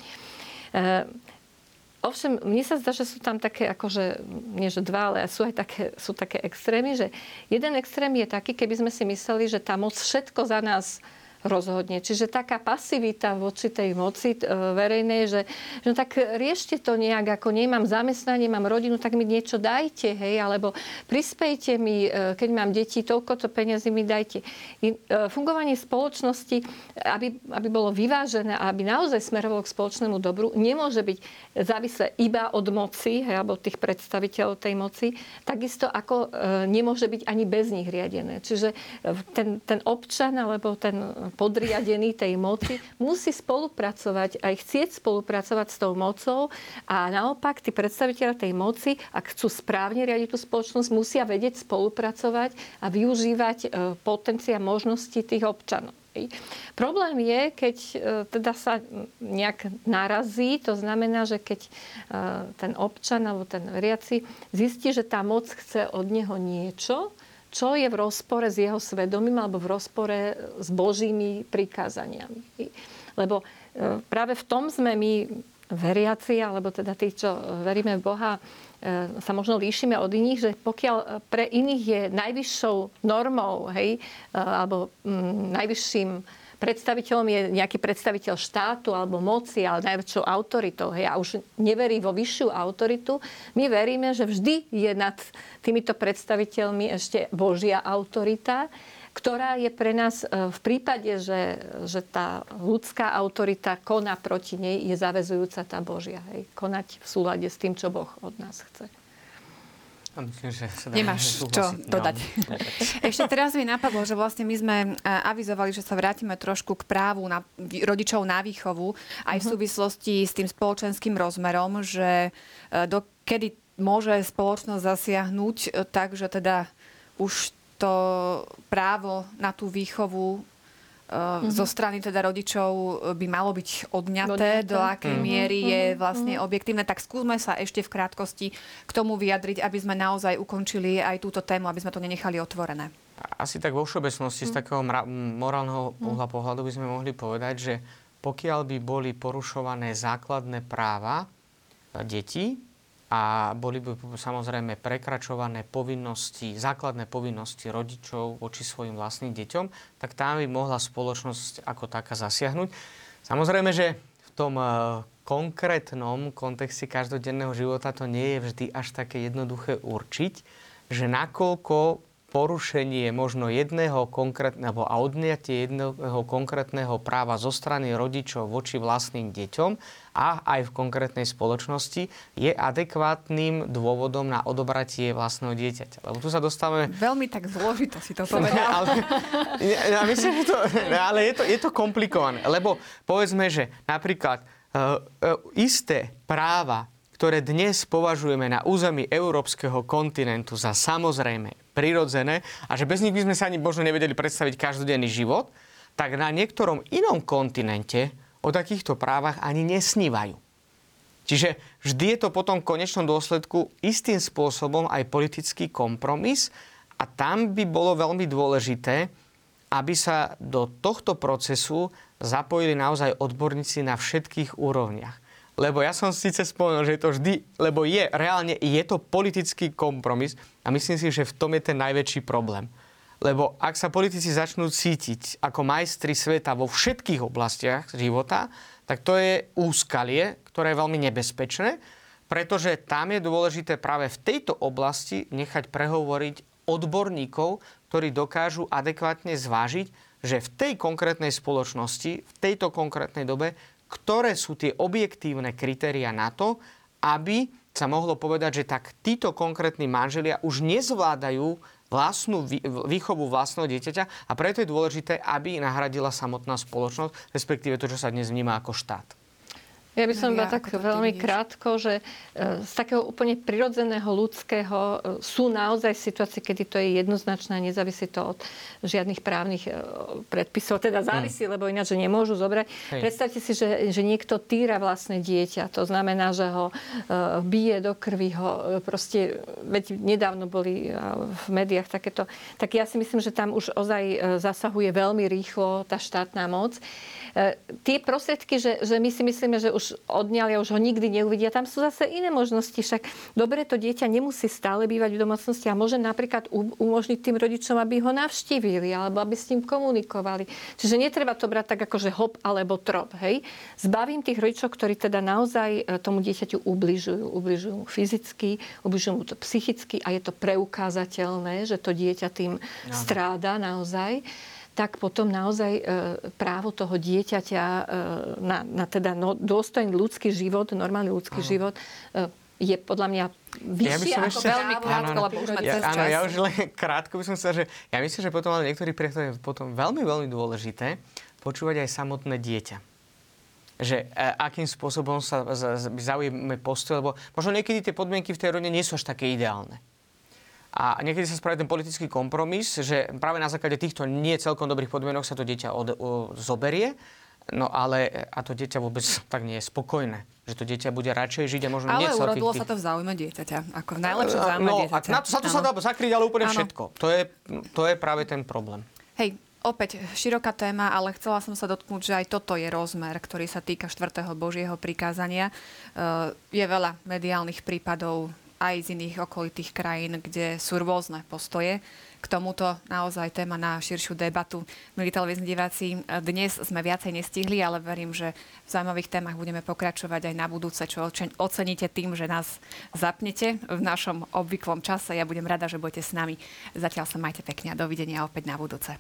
Ovšem, mne sa zdá, že sú tam také, akože, nie že dva, ale sú aj také, sú také extrémy, že jeden extrém je taký, keby sme si mysleli, že tá moc všetko za nás rozhodne. Čiže taká pasivita voči tej moci e, verejnej, že, že no tak riešte to nejak, ako nemám zamestnanie, mám rodinu, tak mi niečo dajte, hej, alebo prispejte mi, e, keď mám deti, toľko to peniazy mi dajte. E, fungovanie spoločnosti, aby, aby bolo vyvážené a aby naozaj smerovalo k spoločnému dobru, nemôže byť závislé iba od moci, hej, alebo tých predstaviteľov tej moci, takisto ako nemôže byť ani bez nich riadené. Čiže ten, ten občan alebo ten podriadený tej moci, musí spolupracovať, aj chcieť spolupracovať s tou mocou a naopak tí predstaviteľe tej moci, ak chcú správne riadiť tú spoločnosť, musia vedieť spolupracovať a využívať e, potencia možnosti tých občanov. Problém je, keď e, teda sa nejak narazí, to znamená, že keď e, ten občan alebo ten veriaci zistí, že tá moc chce od neho niečo, čo je v rozpore s jeho svedomím alebo v rozpore s Božími prikázaniami. Lebo e, práve v tom sme my veriaci, alebo teda tí, čo veríme v Boha, e, sa možno líšime od iných, že pokiaľ pre iných je najvyššou normou, hej, e, alebo mm, najvyšším predstaviteľom je nejaký predstaviteľ štátu alebo moci, ale najväčšou autoritou. Hej, a už neverí vo vyššiu autoritu. My veríme, že vždy je nad týmito predstaviteľmi ešte Božia autorita, ktorá je pre nás e, v prípade, že, že tá ľudská autorita koná proti nej, je zavezujúca tá Božia. Hej, konať v súlade s tým, čo Boh od nás chce. Myslím, že sa Nemáš čo dodať. No, Ešte teraz mi napadlo, že vlastne my sme e, avizovali, že sa vrátime trošku k právu na rodičov na výchovu, aj v mhm. súvislosti s tým spoločenským rozmerom, že e, do, kedy môže spoločnosť zasiahnuť, e, takže teda už to právo na tú výchovu mm-hmm. zo strany teda rodičov eh, by malo byť odňaté, do akej mm-hmm. miery je mhm. vlastne mm-hmm. objektívne. Tak skúsme sa ešte v krátkosti k tomu vyjadriť, aby sme naozaj ukončili aj túto tému, aby sme to nenechali otvorené. Asi tak vo všeobecnosti mm. z takého mra- morálneho mm. uhla pohľadu by sme mohli povedať, že pokiaľ by boli porušované základné práva detí, a boli by samozrejme prekračované povinnosti, základné povinnosti rodičov voči svojim vlastným deťom, tak tam by mohla spoločnosť ako taká zasiahnuť. Samozrejme, že v tom e, konkrétnom kontexte každodenného života to nie je vždy až také jednoduché určiť, že nakoľko porušenie možno jedného konkrétneho a odniatie jedného konkrétneho práva zo strany rodičov voči vlastným deťom a aj v konkrétnej spoločnosti je adekvátnym dôvodom na odobratie vlastného dieťaťa. Lebo tu sa dostávame... Veľmi tak zložito si to povedal. ale, ja myslím, že to, ale je to, je to komplikované. Lebo povedzme, že napríklad uh, uh, isté práva ktoré dnes považujeme na území európskeho kontinentu za samozrejme, prirodzené a že bez nich by sme sa ani možno nevedeli predstaviť každodenný život, tak na niektorom inom kontinente o takýchto právach ani nesnívajú. Čiže vždy je to potom v konečnom dôsledku istým spôsobom aj politický kompromis a tam by bolo veľmi dôležité, aby sa do tohto procesu zapojili naozaj odborníci na všetkých úrovniach. Lebo ja som síce spomenul, že je to vždy, lebo je, reálne je to politický kompromis a myslím si, že v tom je ten najväčší problém. Lebo ak sa politici začnú cítiť ako majstri sveta vo všetkých oblastiach života, tak to je úskalie, ktoré je veľmi nebezpečné, pretože tam je dôležité práve v tejto oblasti nechať prehovoriť odborníkov, ktorí dokážu adekvátne zvážiť, že v tej konkrétnej spoločnosti, v tejto konkrétnej dobe ktoré sú tie objektívne kritéria na to, aby sa mohlo povedať, že tak títo konkrétni manželia už nezvládajú vlastnú výchovu vlastného dieťaťa a preto je dôležité, aby nahradila samotná spoločnosť, respektíve to, čo sa dnes vníma ako štát. Ja by som iba tak veľmi krátko, že e, z takého úplne prirodzeného ľudského e, sú naozaj situácie, kedy to je jednoznačné, nezávisí to od žiadnych právnych e, predpisov, teda závisí, hmm. lebo ináč, že nemôžu zobrať. Hej. Predstavte si, že, že niekto týra vlastné dieťa, to znamená, že ho bije do krvi, ho proste, veď nedávno boli v médiách takéto, tak ja si myslím, že tam už ozaj zasahuje veľmi rýchlo tá štátna moc. Tie prostriedky, že, že my si myslíme, že už odňali a už ho nikdy neuvidia. Tam sú zase iné možnosti. Však dobre, to dieťa nemusí stále bývať v domácnosti a môže napríklad umožniť tým rodičom, aby ho navštívili alebo aby s ním komunikovali. Čiže netreba to brať tak ako, že hop alebo trop. Hej? Zbavím tých rodičov, ktorí teda naozaj e, tomu dieťaťu ubližujú. Ubližujú mu fyzicky, ubližujú mu to psychicky a je to preukázateľné, že to dieťa tým stráda naozaj tak potom naozaj e, právo toho dieťaťa e, na, na teda no, dôstojný ľudský život, normálny ľudský Aha. život e, je podľa mňa vyššie ja ako ešte, veľmi krátko, lebo už ja, áno, ja už len krátko by som sa, že ja myslím, že potom ale niektorých priechod je potom veľmi, veľmi dôležité počúvať aj samotné dieťa že akým spôsobom sa zaujíme postoj, lebo možno niekedy tie podmienky v tej rodine nie sú až také ideálne. A niekedy sa spraví ten politický kompromis, že práve na základe týchto nie celkom dobrých podmienok sa to dieťa od, o, zoberie, no ale a to dieťa vôbec tak nie je spokojné. Že to dieťa bude radšej žiť a možno ale nie Ale urodilo sa to v záujme dieťaťa. Ako v najlepšom uh, záujme no, dieťaťa. Na to, sa to sa dá zakryť, ale úplne ano. všetko. To je, to je práve ten problém. Hej, opäť široká téma, ale chcela som sa dotknúť, že aj toto je rozmer, ktorý sa týka štvrtého Božieho prikázania. Uh, je veľa mediálnych prípadov aj z iných okolitých krajín, kde sú rôzne postoje. K tomuto naozaj téma na širšiu debatu. Milí televízni diváci, dnes sme viacej nestihli, ale verím, že v zaujímavých témach budeme pokračovať aj na budúce, čo oceníte tým, že nás zapnete v našom obvyklom čase. Ja budem rada, že budete s nami. Zatiaľ sa majte pekne a dovidenia opäť na budúce.